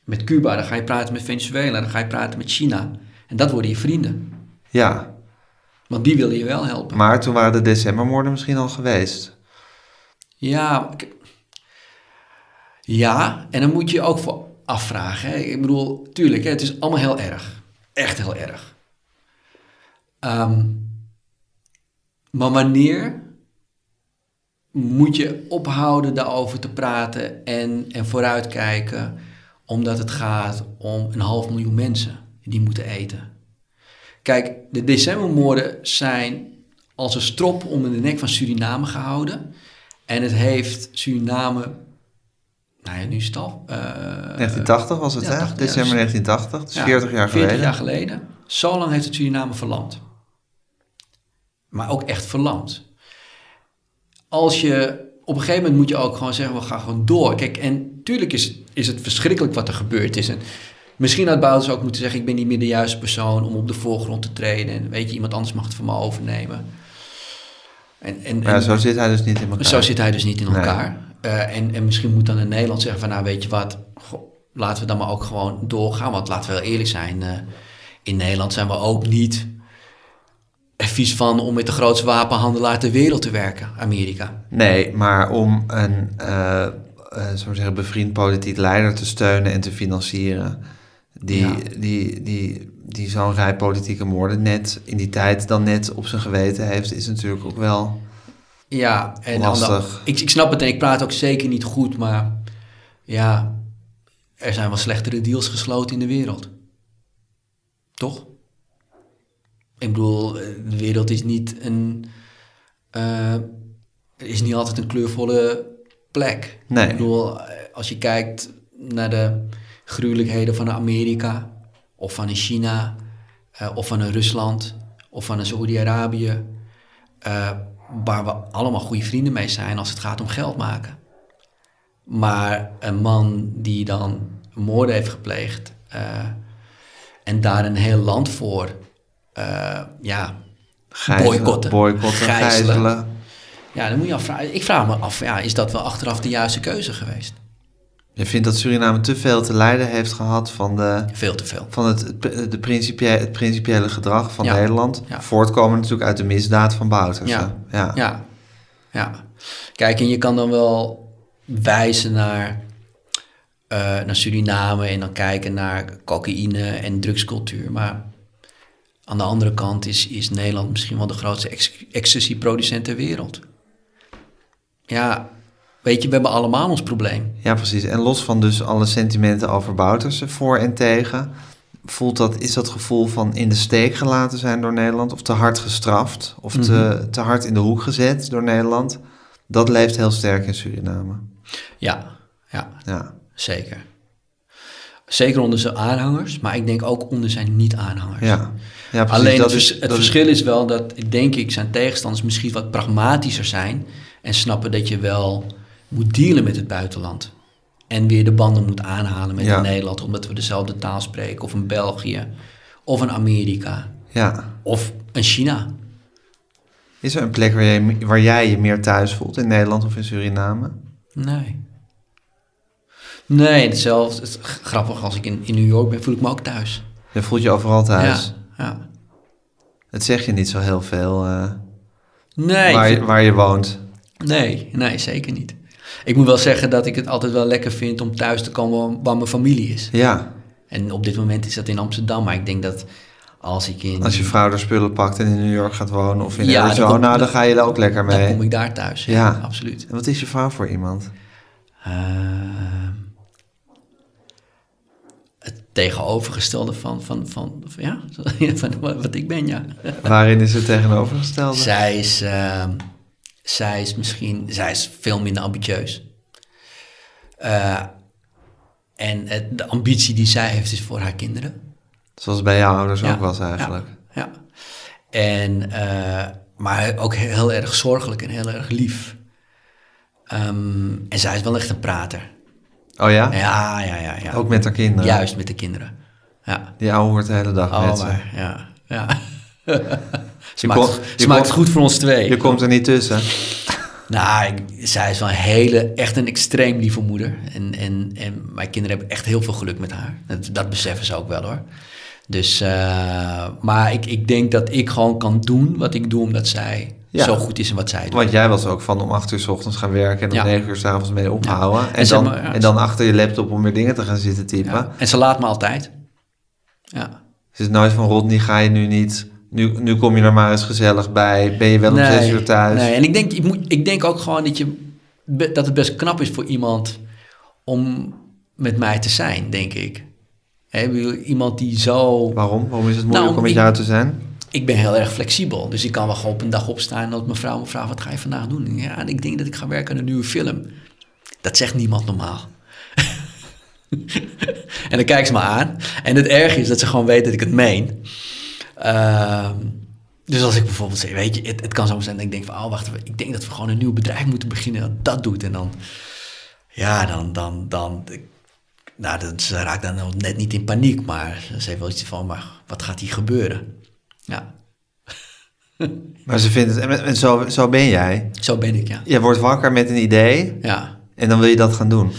met Cuba, dan ga je praten met Venezuela, dan ga je praten met China. En dat worden je vrienden. ja, Want die willen je wel helpen. maar toen waren de decembermoorden misschien al geweest. Ja, ja, en dan moet je je ook voor afvragen. Hè? Ik bedoel, tuurlijk, hè, het is allemaal heel erg. Echt heel erg. Ehm, maar wanneer moet je ophouden daarover te praten en, en vooruitkijken, omdat het gaat om een half miljoen mensen die moeten eten? Kijk, de decembermoorden zijn als een strop om de nek van Suriname gehouden. En het heeft Suriname, nou ja, nu is het al... eh, 1980 was het, ja, hè? 80, ja, December dus- 1980, dus ja, 40 jaar 40 geleden. jaar geleden. Zo lang heeft het Suriname verlamd. Maar ook echt verlamd. Als je... Op een gegeven moment moet je ook gewoon zeggen, we gaan gewoon door. Kijk, en tuurlijk is, is het verschrikkelijk wat er gebeurd is. En misschien had Bouters ook moeten zeggen, ik ben niet meer de juiste persoon om op de voorgrond te treden. En weet je, iemand anders mag het van me overnemen. En, en, Maar ja, zo zit hij dus niet in elkaar. zo zit hij dus niet in Nee. elkaar. Eh, en, en misschien moet dan in Nederland zeggen van, nou weet je wat, goh, laten we dan maar ook gewoon doorgaan. Want laten we wel eerlijk zijn, eh, in Nederland zijn we ook niet vies van om met de grootste wapenhandelaar ter wereld te werken, Amerika. Nee, maar om een zullen we zeggen, bevriend politiek leider te steunen en te financieren... die, Ja. die, die, die zo'n rij politieke moorden net in die tijd dan net op zijn geweten heeft... is natuurlijk ook wel... Ja, en Lastig. ik, ik snap het en ik praat ook zeker niet goed, maar ja, er zijn wel slechtere deals gesloten in de wereld. Toch? Ik bedoel, de wereld is niet een, eh, is niet altijd een kleurvolle plek. Nee. Ik bedoel, als je kijkt naar de gruwelijkheden van Amerika, of van een China, eh, of van een Rusland, of van een Saoedi-Arabië, eh, waar we allemaal goede vrienden mee zijn als het gaat om geld maken. Maar een man die dan moorden heeft gepleegd en daar een heel land voor, eh, ja, Gijzelen, Boycotten. boycotten, Gijzelen. gijzelen. ja, dan moet je afvragen. Ik vraag me af, ja, is dat wel achteraf de juiste keuze geweest? Je vindt dat Suriname te veel te lijden heeft gehad van, de, Veel te veel. van het, de principie, het principiële gedrag van Ja. Nederland. Ja. Voortkomend natuurlijk uit de misdaad van Bouters. Ja. ja. Ja, ja. Kijk, en je kan dan wel wijzen naar eh, naar Suriname en dan kijken naar cocaïne en drugscultuur. Maar aan de andere kant is, is Nederland misschien wel de grootste ecstasy-producent ter wereld. Ja, weet je, we hebben allemaal ons probleem. Ja, precies. En los van dus alle sentimenten over Bouterse, voor en tegen, voelt dat, is dat gevoel van in de steek gelaten zijn door Nederland, of te hard gestraft, of te, te hard in de hoek gezet door Nederland, dat leeft heel sterk in Suriname. Ja, ja, Ja, zeker. Zeker onder zijn aanhangers, maar ik denk ook onder zijn niet-aanhangers. ja. Ja precies. Alleen Dat het, is- het verschil is wel dat, denk ik, zijn tegenstanders misschien wat pragmatischer zijn en snappen dat je wel moet dealen met het buitenland. En weer de banden moet aanhalen met Ja. Nederland, omdat we dezelfde taal spreken, of een België, of een Amerika, Ja. of een China. Is er een plek waar jij, waar jij je meer thuis voelt, in Nederland of in Suriname? Nee. Nee, hetzelfde. Het grappig, als ik in, in New York ben, voel ik me ook thuis. Je voelt je overal thuis. Ja, ja. Het zeg je niet zo heel veel eh, Nee, waar, je, vind- waar je woont. nee, nee, zeker niet. Ik moet wel zeggen dat ik het altijd wel lekker vind om thuis te komen waar- mijn familie is. Ja, En op dit moment is dat in Amsterdam, maar ik denk dat als ik in... als je vrouw er spullen pakt en in New York gaat wonen of in Ja, dan Arizona, dan, ga je er ook lekker dan mee. kom ik daar thuis. Ja, Ja. absoluut. En wat is je vrouw voor iemand? Ehm, het tegenovergestelde van, van, van, van, ja, van wat ik ben, ja. Waarin is het tegenovergestelde? Zij is, ehm, zij is misschien, zij is veel minder ambitieus. Eh, en het, de ambitie die zij heeft is voor haar kinderen. Zoals bij jouw ouders Ja, ook was eigenlijk. Ja. En, eh, maar ook heel erg zorgelijk en heel erg lief. Ehm, en zij is wel echt een prater. Oh ja? Ja, ja, ja. ja. Ook met haar kinderen? Juist met de kinderen. Ja. Die ouwe wordt de hele dag Oh, met ze. maar, ja. ja. ze maakt, ze maakt goed voor ons twee. Je komt er niet tussen. Nou, ik- zij is wel een hele, echt een extreem lieve moeder. En, en, en mijn kinderen hebben echt heel veel geluk met haar. Dat, dat beseffen ze ook wel hoor. Dus, eh, maar ik, ik denk dat ik gewoon kan doen wat ik doe, omdat zij Ja. zo goed is in wat zij doet. Want jij was ook van om acht uur s ochtends gaan werken en om Ja. negen uur s avonds mee ophouden. Ja. En, En dan, maar, ja, en dan achter je laptop om weer dingen te gaan zitten typen. Ja. En ze laat me altijd. Ja. Het is nooit van Rodney, ga je nu niet... Nu, nu kom je er maar eens gezellig bij. Ben je wel om zes uur thuis? Nee, en ik denk, ik, moet, ik denk ook gewoon dat, je, dat het best knap is voor iemand om met mij te zijn, denk ik. Iemand die zo... Waarom? Waarom is het moeilijk Nou, om met ik- jou te zijn? Ik ben heel erg flexibel, dus ik kan wel gewoon op een dag opstaan en dat mijn vrouw me vraagt, wat ga je vandaag doen? Ja, ik denk dat ik ga werken aan een nieuwe film. Dat zegt niemand normaal. en dan kijkt ze me aan. En het erge is dat ze gewoon weet dat ik het meen. Ehm, dus als ik bijvoorbeeld zeg, weet je, het, het kan zo zijn dat ik denk van, oh wacht ik denk dat we gewoon een nieuw bedrijf moeten beginnen dat dat doet. En dan, ja, dan, dan, dan, nou, dan, ze raakt dan net niet in paniek, maar ze heeft wel iets van, maar wat gaat hier gebeuren? Ja, Maar ze vindt het... En, en zo, zo ben jij. zo ben ik, ja. Je wordt wakker met een idee Ja. en dan wil je dat gaan doen.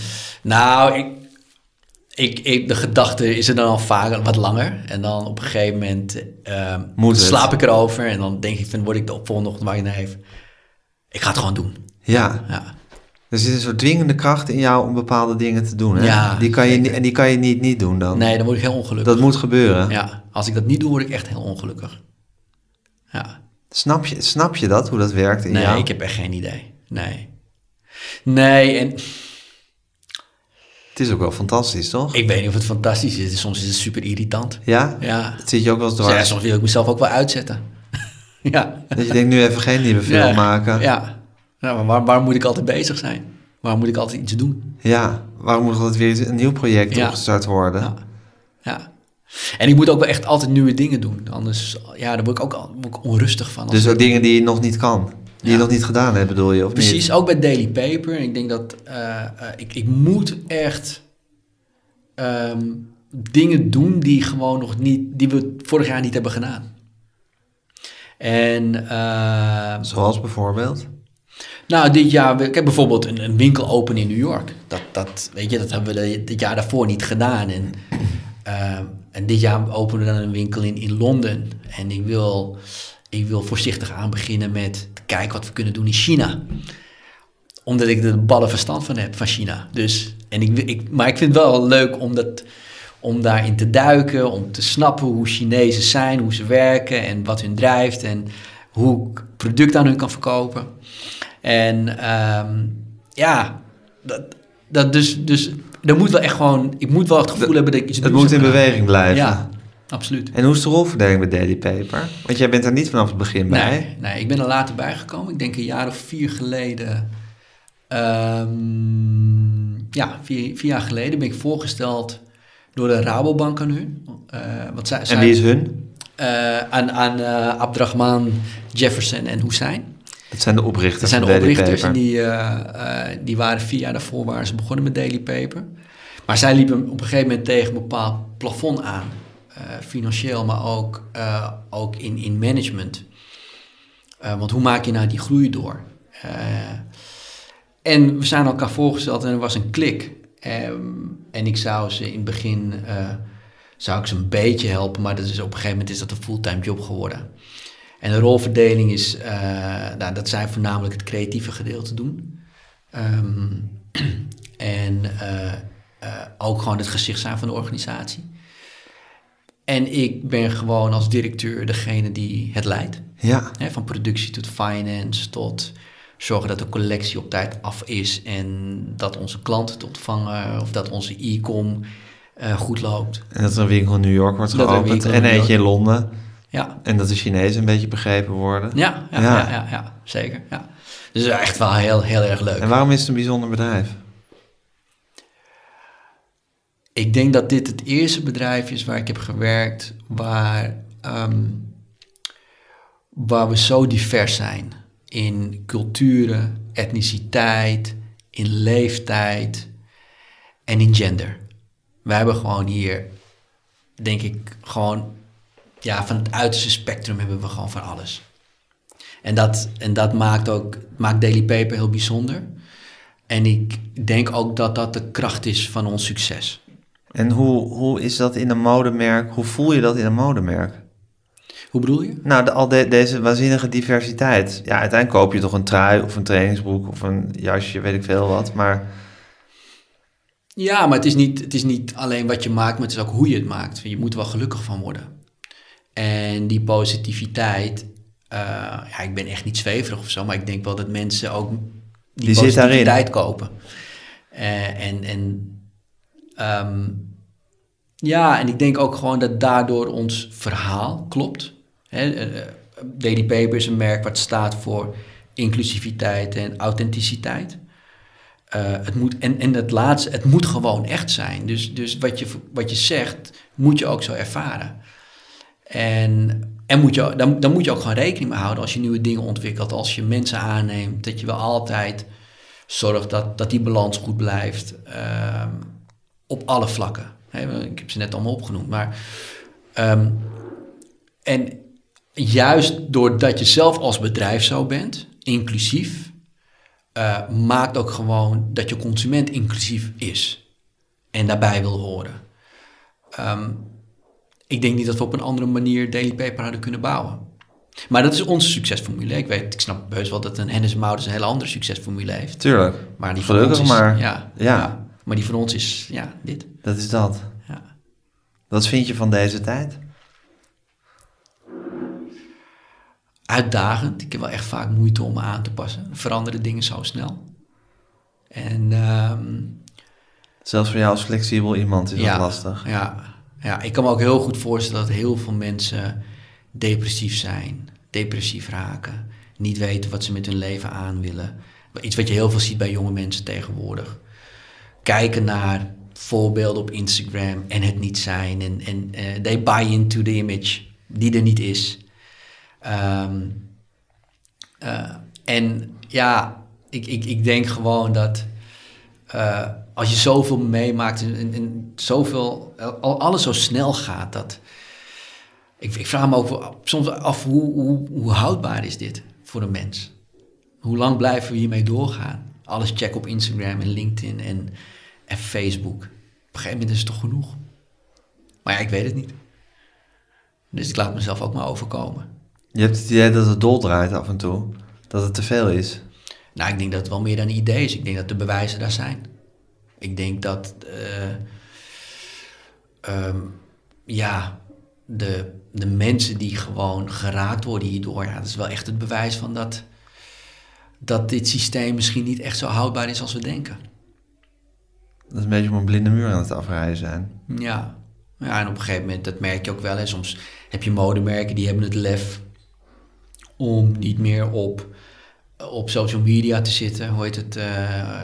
Nou, ik, ik, ik, de gedachte is er dan al vaak wat langer. En dan op een gegeven moment ehm, Moet slaap ik erover. En dan denk ik, van, word ik de volgende ochtend waar je naar. Ik ga het gewoon doen. Ja. Ja. Er zit een soort dwingende kracht in jou om bepaalde dingen te doen. Hè? Ja, die kan je, en die kan je niet niet doen dan. Nee, dan word ik heel ongelukkig. Dat moet gebeuren. Ja, als ik dat niet doe, word ik echt heel ongelukkig. Ja. Snap, je, snap je dat, hoe dat werkt in Nee, jou? ik heb echt geen idee. Nee. Nee, en Het is ook wel fantastisch, toch? ik weet niet of het fantastisch is. Soms is het super irritant. Ja? Ja. Dat zit je ook wel eens ja, dwars. soms wil ik mezelf ook wel uitzetten. ja. Dat je denkt, nu even geen nieuwe film maken. Ja, ja maar waar, waar moet ik altijd bezig zijn? Waar moet ik altijd iets doen? Ja, waarom moet altijd weer een nieuw project Ja. opgestart worden? Ja. ja. En ik moet ook wel echt altijd nieuwe dingen doen. Anders, ja, daar word ik ook al, word ik onrustig van. Dus ik- ook dingen die je nog niet kan. Die je nog niet gedaan hebt, bedoel je, of Precies, niet? ook bij Daily Paper. En ik denk dat eh, eh, ik, ik moet echt ehm, dingen doen die gewoon nog niet, die we vorig jaar niet hebben gedaan. En eh, Zoals bijvoorbeeld? Nou, dit jaar, ik heb bijvoorbeeld een, een winkel open in New York. Dat, dat, weet je, dat hebben we dit jaar daarvoor niet gedaan. En, ehm, en dit jaar openen we dan een winkel in, in Londen. En ik wil, ik wil voorzichtig aan beginnen met kijken wat we kunnen doen in China. omdat ik er ballen verstand van heb van China. Dus, en ik, ik, maar ik vind het wel leuk om, dat, om daarin te duiken, om te snappen hoe Chinezen zijn, hoe ze werken en wat hun drijft en hoe ik product aan hun kan verkopen. En ehm, ja, dat, dat dus, dus er moet wel echt gewoon, ik moet wel het gevoel hebben dat ik iets Het moet in beweging blijven. Ja, absoluut. En hoe is de rolverdeling bij Daily Paper? Want jij bent er niet vanaf het begin bij. Nee, nee, ik ben er later bijgekomen. Ik denk een jaar of vier geleden. ehm, ja, vier, vier jaar geleden ben ik voorgesteld door de Rabobank aan hun. Eh, wat zij, En wie is hun? eh, aan aan eh, Abdrahman, Jefferson en Hussein. Dat zijn de oprichters Dat zijn de oprichters en die, eh, eh, die waren vier jaar daarvoor waren ze begonnen met Daily Paper. Maar zij liepen op een gegeven moment tegen een bepaald plafond aan. Eh, financieel, maar ook, ook in, in management. Want hoe maak je nou die groei door? En we zijn elkaar voorgesteld en er was een klik. Ehm, en ik zou ze in het begin zou ik ze een beetje helpen, maar dat is, op een gegeven moment is dat een fulltime job geworden. En de rolverdeling is, eh, nou, dat zij voornamelijk het creatieve gedeelte doen. Ehm, en eh, eh, ook gewoon het gezicht zijn van de organisatie. En ik ben gewoon als directeur degene die het leidt. Ja, Hè, van productie tot finance, tot zorgen dat de collectie op tijd af is en dat onze klanten te ontvangen of dat onze e-com goed loopt. en dat er een winkel in New York wordt geopend. En eentje in Londen. Ja, En dat de Chinezen een beetje begrepen worden. ja, ja, Ja. ja. zeker. Ja. Dus echt wel heel, heel erg leuk. En waarom is het een bijzonder bedrijf? Ik denk dat dit het eerste bedrijf is waar ik heb gewerkt waar, ehm, waar we zo divers zijn. In culturen, etniciteit, in leeftijd en in gender. We hebben gewoon hier, denk ik, gewoon ja, van het uiterste spectrum hebben we gewoon van alles. En dat, en dat maakt ook maakt Daily Paper heel bijzonder. En ik denk ook dat dat de kracht is van ons succes. En hoe, hoe is dat in een modemerk? Hoe voel je dat in een modemerk? Hoe bedoel je? Nou, de, al de- deze waanzinnige diversiteit. Ja, uiteindelijk koop je toch een trui of een trainingsbroek of een jasje, weet ik veel wat. Maar Ja, maar het is, niet, het is niet alleen wat je maakt, maar het is ook hoe je het maakt. Je moet er wel gelukkig van worden. En die positiviteit, eh, ja, ik ben echt niet zweverig of zo, maar ik denk wel dat mensen ook die, positiviteit kopen. Eh, en en ehm, ja, en ik denk ook gewoon dat daardoor ons verhaal klopt. Hè, eh, Daily Paper is een merk wat staat voor inclusiviteit en authenticiteit. Het moet, en, en het laatste, het moet gewoon echt zijn. Dus, dus wat, je, wat je zegt, moet je ook zo ervaren. En, en moet je, dan, dan moet je ook gewoon rekening mee houden als je nieuwe dingen ontwikkelt. Als je mensen aanneemt, dat je wel altijd zorgt dat, dat die balans goed blijft. ehm, op alle vlakken. Ik heb ze net allemaal opgenoemd. Maar, ehm, en juist doordat je zelf als bedrijf zo bent, inclusief, eh, maakt ook gewoon dat je consument inclusief is en daarbij wil horen. Ehm, ik denk niet dat we op een andere manier Daily Paper hadden kunnen bouwen. Maar dat is onze succesformule. Ik weet, ik snap best wel dat een Hennis Mouders een hele andere succesformule heeft. tuurlijk, Maar die van Gelukkig ons is, maar. Ja, Ja. ja. Maar die van ons is, ja, dit. dat is dat. Ja. Wat vind je van deze tijd? Uitdagend. Ik heb wel echt vaak moeite om me aan te passen. Veranderen dingen zo snel. En ehm, Zelfs voor jou als flexibel iemand is ja, dat lastig. Ja, ja, ik kan me ook heel goed voorstellen dat heel veel mensen depressief zijn, depressief raken, niet weten wat ze met hun leven aan willen. Iets wat je heel veel ziet bij jonge mensen tegenwoordig. Kijken naar voorbeelden op Instagram en het niet zijn. En, en eh, they buy into the image die er niet is. Ehm, eh, en ja, ik, ik, ik denk gewoon dat eh, als je zoveel meemaakt en, en, zoveel, al, alles zo snel gaat, dat ik, ik vraag me ook soms af hoe, hoe, hoe houdbaar is dit voor een mens? Hoe lang blijven we hiermee doorgaan? Alles checken op Instagram en LinkedIn en, en Facebook. Op een gegeven moment is het toch genoeg? Maar ja, ik weet het niet. Dus ik laat mezelf ook maar overkomen. Je hebt het idee dat het dol draait af en toe. Dat het te veel is. Nou, ik denk dat het wel meer dan een idee is. Ik denk dat de bewijzen daar zijn. Ik denk dat, eh, ehm, ja, de, de mensen die gewoon geraakt worden hierdoor, ja, dat is wel echt het bewijs van dat, dat dit systeem misschien niet echt zo houdbaar is als we denken. Dat is een beetje op een blinde muur aan het afrijden zijn. Ja. ja, en op een gegeven moment, dat merk je ook wel. Hè. Soms heb je modemerken die hebben het lef om niet meer op, op social media te zitten. Hoe heet het? eh,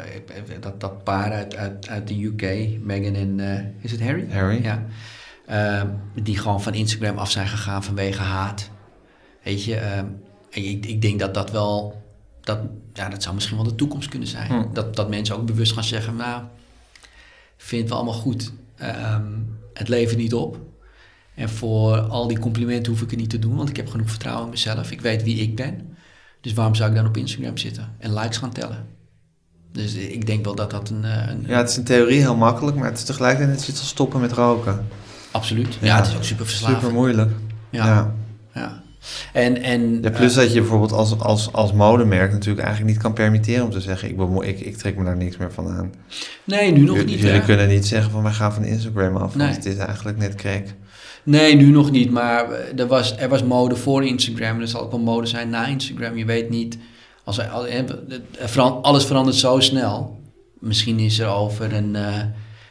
dat, dat paar uit, uit, uit de UK, Meghan en... eh, is het Harry? Harry? Ja. Ehm, die gewoon van Instagram af zijn gegaan vanwege haat. Weet je, ik, ik denk dat dat wel... Dat, ja, dat zou misschien wel de toekomst kunnen zijn. Hm. Dat, dat mensen ook bewust gaan zeggen... Nou, vind het allemaal goed. Ehm, het levert niet op. En voor al die complimenten hoef ik het niet te doen, want ik heb genoeg vertrouwen in mezelf. Ik weet wie ik ben. Dus waarom zou ik dan op Instagram zitten en likes gaan tellen? Dus ik denk wel dat dat een. eh, een Ja, het is in theorie heel makkelijk, maar het is tegelijkertijd net als stoppen met roken. absoluut. Ja, Ja. het is ook super verslavend. Super moeilijk. Ja. ja. Ja. En, en, Ja, plus eh, dat je bijvoorbeeld als, als, als modemerk natuurlijk eigenlijk niet kan permitteren om te zeggen, ik, bemo- ik, ik trek me daar niks meer van aan. nee, nu nog J- niet. Jullie hè? kunnen niet zeggen van wij gaan van Instagram af, Nee. want het is eigenlijk net crack. Nee, nu nog niet. Maar er was, er was mode voor Instagram. Er zal ook wel mode zijn na Instagram. Je weet niet. Als alles verandert zo snel. Misschien is er over een, eh,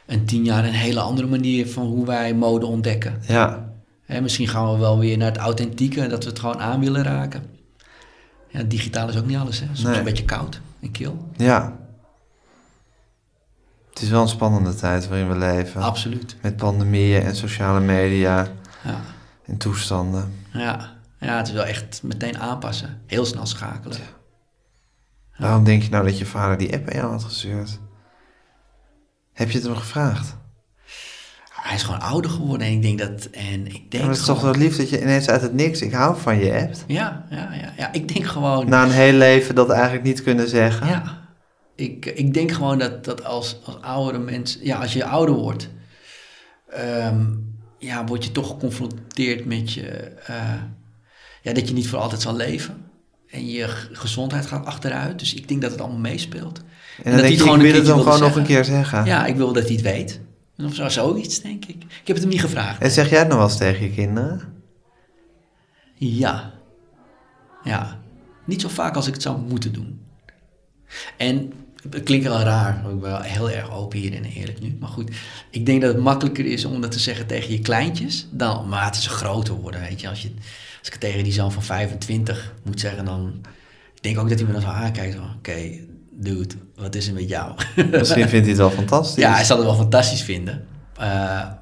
een tien jaar een hele andere manier van hoe wij mode ontdekken. Ja, Hè, misschien gaan we wel weer naar het authentieke, dat we het gewoon aan willen raken. Ja, digitaal is ook niet alles. Hè. Soms Nee. een beetje koud en kil. ja. Het is wel een spannende tijd waarin we leven. Absoluut. Met pandemieën en sociale media Ja. en toestanden. Ja. ja, het is wel echt meteen aanpassen. Heel snel schakelen. Waarom denk je nou dat je vader die app aan jou had gestuurd? Heb je het hem gevraagd? Hij is gewoon ouder geworden en ik denk dat... En ik Ja, denk maar het is toch wel lief dat je ineens uit het niks, ik hou van je hebt. Ja, ja, ja, ja. Ik denk gewoon... Na een heel leven dat eigenlijk niet kunnen zeggen. Ja. Ik, ik denk gewoon dat, dat als, als oudere mensen... Ja, als je ouder wordt... ehm, ja, word je toch geconfronteerd met je... eh, ja, dat je niet voor altijd zal leven. En je gezondheid gaat achteruit. Dus ik denk dat het allemaal meespeelt. En dat dan hij gewoon ik wil het keertje gewoon nog een keer zeggen. Ja, ik wil dat hij het weet. Of zo, zoiets, denk ik. Ik heb het hem niet gevraagd. En zeg jij het nog wel eens tegen je kinderen? Ja. Ja. Niet zo vaak als ik het zou moeten doen. En het klinkt wel raar, ik ben wel heel erg open hier en eerlijk nu. Maar goed, ik denk dat het makkelijker is om dat te zeggen tegen je kleintjes dan maar ze groter worden. Weet je, als, je, als ik het tegen die zoon van 25 moet zeggen, dan ik denk ook dat hij me dan zo aankijkt. Oké, dude, wat is er met jou? Misschien vindt hij het wel fantastisch. Ja, hij zal het wel fantastisch vinden. Eh,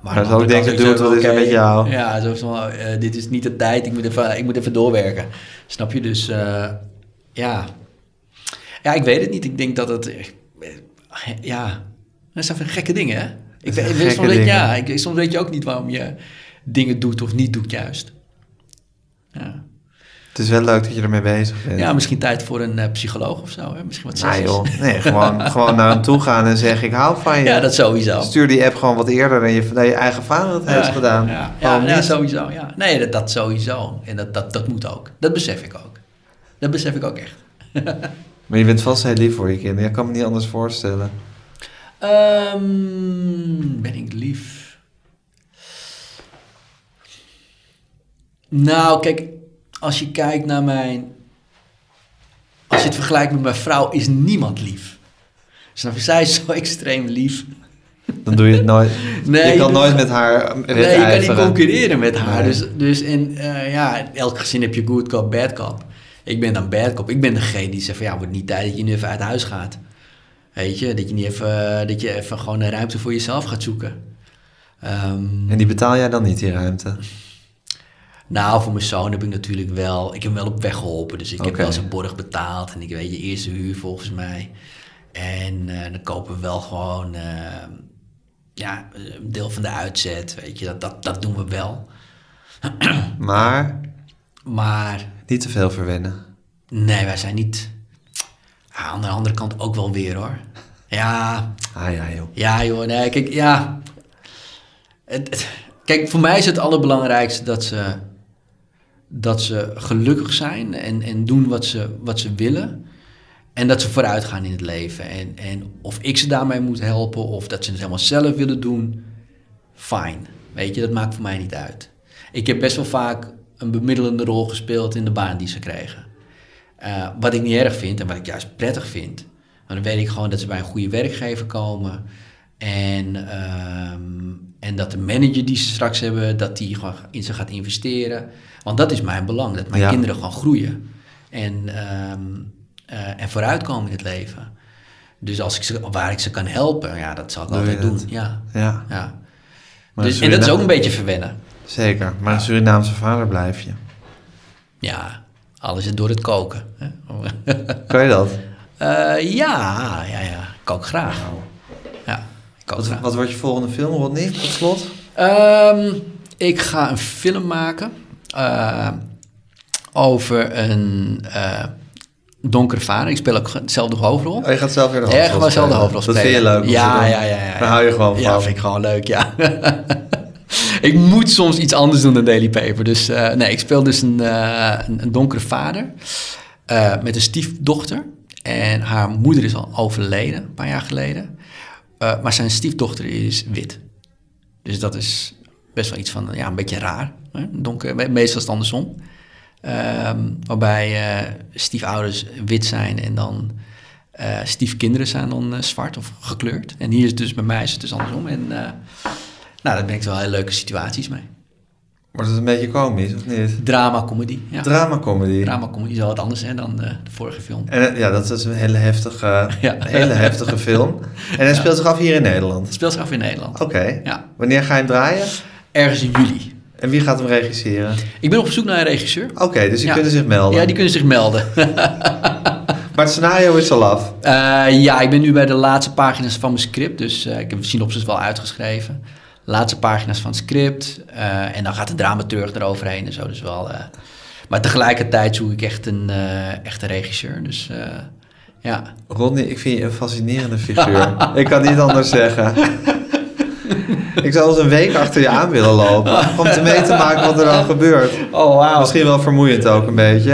maar de zou ook denken, dude, wat is er met jou? Ja, zo van, eh, dit is niet de tijd, ik moet even, ik moet even doorwerken. Snap je? Dus eh, ja. Ja, ik weet het niet. Ik denk dat het... eh, ja, dat zijn van gekke dingen, hè? Ik, weet- soms, weet, ja, ik, soms weet je ook niet waarom je dingen doet of niet doet juist. Ja, Het is wel leuk dat je ermee bezig bent. ja misschien tijd voor een eh, psycholoog of zo, hè? Misschien wat Nou sessies. joh, nee, gewoon, gewoon naar hem toe gaan en zeggen ik hou van je. Ja, dat sowieso. Stuur die app gewoon wat eerder dan je, je eigen vader het heeft gedaan. Ja, ja, sowieso. Ja. Nee, dat, dat sowieso. En dat, dat, dat moet ook. Dat besef ik ook. Dat besef ik ook echt. Maar je bent vast heel lief voor je kinderen. Je kan me niet anders voorstellen. Ehm, ben ik lief? Nou, kijk, als je kijkt naar mijn... Als je het vergelijkt met mijn vrouw, is niemand lief. Snap je? Zij is zo extreem lief. Dan doe je het nooit. Nee, je kan je nooit met haar Nee, je kan niet concurreren met haar. Nee. Dus, dus in eh, ja, elk gezin heb je good cop, bad cop. Ik ben dan bad cop. Ik ben degene die zegt van ja, wordt niet tijd dat je nu even uit huis gaat. Weet je, dat je niet even, dat je even gewoon een ruimte voor jezelf gaat zoeken. Ehm, En die betaal jij dan niet, die ruimte? nou, voor mijn zoon heb ik natuurlijk wel, ik heb hem wel op weg geholpen. Dus ik heb wel zijn borg betaald en ik weet je eerste huur volgens mij. En eh, dan kopen we wel gewoon eh, ja, een deel van de uitzet. Weet je, dat, dat, dat doen we wel. Maar Maar niet te veel verwennen. nee, wij zijn niet. Ja, aan de andere kant ook wel weer hoor. Ja, Ah ja, joh. ja joh, nee, kijk, ja. Het, het- kijk, voor mij is het allerbelangrijkste dat ze, dat ze gelukkig zijn en, en doen wat ze, wat ze willen. En dat ze vooruit gaan in het leven. En, en of ik ze daarmee moet helpen of dat ze het helemaal zelf willen doen, fijn. Weet je, dat maakt voor mij niet uit. Ik heb best wel vaak een bemiddelende rol gespeeld in de baan die ze kregen. Uh, wat ik niet erg vind en wat ik juist prettig vind. Maar dan weet ik gewoon dat ze bij een goede werkgever komen. En, uh, en dat de manager die ze straks hebben, dat die gewoon in ze gaat investeren. Want dat is mijn belang, dat mijn Ja. kinderen gewoon groeien. En, ehm uh, en vooruitkomen in het leven. Dus als ik ze, waar ik ze kan helpen, ja, dat zal ik Doe altijd doen. Ja, Ja, ja. Dus, en dat is ook Surinaam- een beetje verwennen. Zeker. Maar een Surinaamse vader blijf je. Ja, alles is door het koken. Hè? Kan je dat? Eh, ja, ja, ja. Ik kook graag. Ja, ik kook Wat, graag. wat wordt je volgende film, Rodney, tot slot? Ehm, ik ga een film maken eh, over een eh, donkere vader. Ik speel ook dezelfde hoofdrol. Oh, je gaat zelf weer de Ja, hoofdrol gewoon dezelfde spelen. hoofdrol Dat vind je spelen. leuk? Ja, ja, ja, ja. Daar hou je gewoon Ja, van. vind ik gewoon leuk, ja. ik moet soms iets anders doen dan Daily Paper. Dus eh, nee, ik speel dus een, eh, een, donkere vader eh, met een stiefdochter. En haar moeder is al overleden, een paar jaar geleden. Maar zijn stiefdochter is wit. Dus dat is best wel iets van, ja, een beetje raar. Hè? Donker, me- meestal is het andersom. Ehm, waarbij stiefouders wit zijn en dan stiefkinderen zijn dan zwart of gekleurd. En hier is het dus bij mij is het dus andersom. En nou, daar ben ik wel hele leuke situaties mee. Wordt het een beetje komisch, of niet? Drama, comedy. Ja. Drama-comedy. Drama, comedy is wel wat anders hè, dan eh, de vorige film. En, eh, ja, dat is een hele heftige, Ja. hele heftige film. En hij speelt zich af hier in Nederland. Het speelt zich af in Nederland. Oké. Ja. Wanneer ga je hem draaien? Ergens in juli. En wie gaat hem regisseren? Ik ben op zoek naar een regisseur. Oké, dus die kunnen zich melden. Ja, die kunnen zich melden. Maar het scenario is al af. Eh, ja, ik ben nu bij de laatste pagina's van mijn script. Dus ik heb de synopsis wel uitgeschreven. Laatste pagina's van het script. eh, en dan gaat de dramaturg eroverheen en zo. Dus wel, eh, maar tegelijkertijd zoek ik echt een, eh echt een regisseur. Dus ja. Ronnie, ik vind je een fascinerende figuur. ik kan niet anders zeggen. ik zou eens een week achter je aan willen lopen. Om te mee te maken wat er dan gebeurt. Oh, wauw. Misschien wel vermoeiend ook een beetje.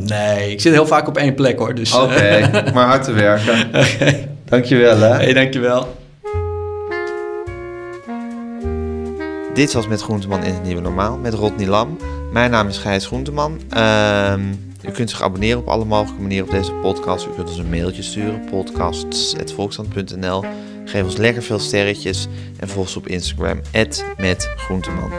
Nee, ik zit heel vaak op één plek hoor. Dus, Oké, maar hard te werken. Oké. Dankjewel hè. Hey, dankjewel. Dit was Met Groenteman in het Nieuwe Normaal met Rodney Lam. Mijn naam is Gijs Groenteman. Ehm, u kunt zich abonneren op alle mogelijke manieren op deze podcast. U kunt ons een mailtje sturen, podcasts.volksstand.nl. Geef ons lekker veel sterretjes en volg ons op Instagram, met Groenteman.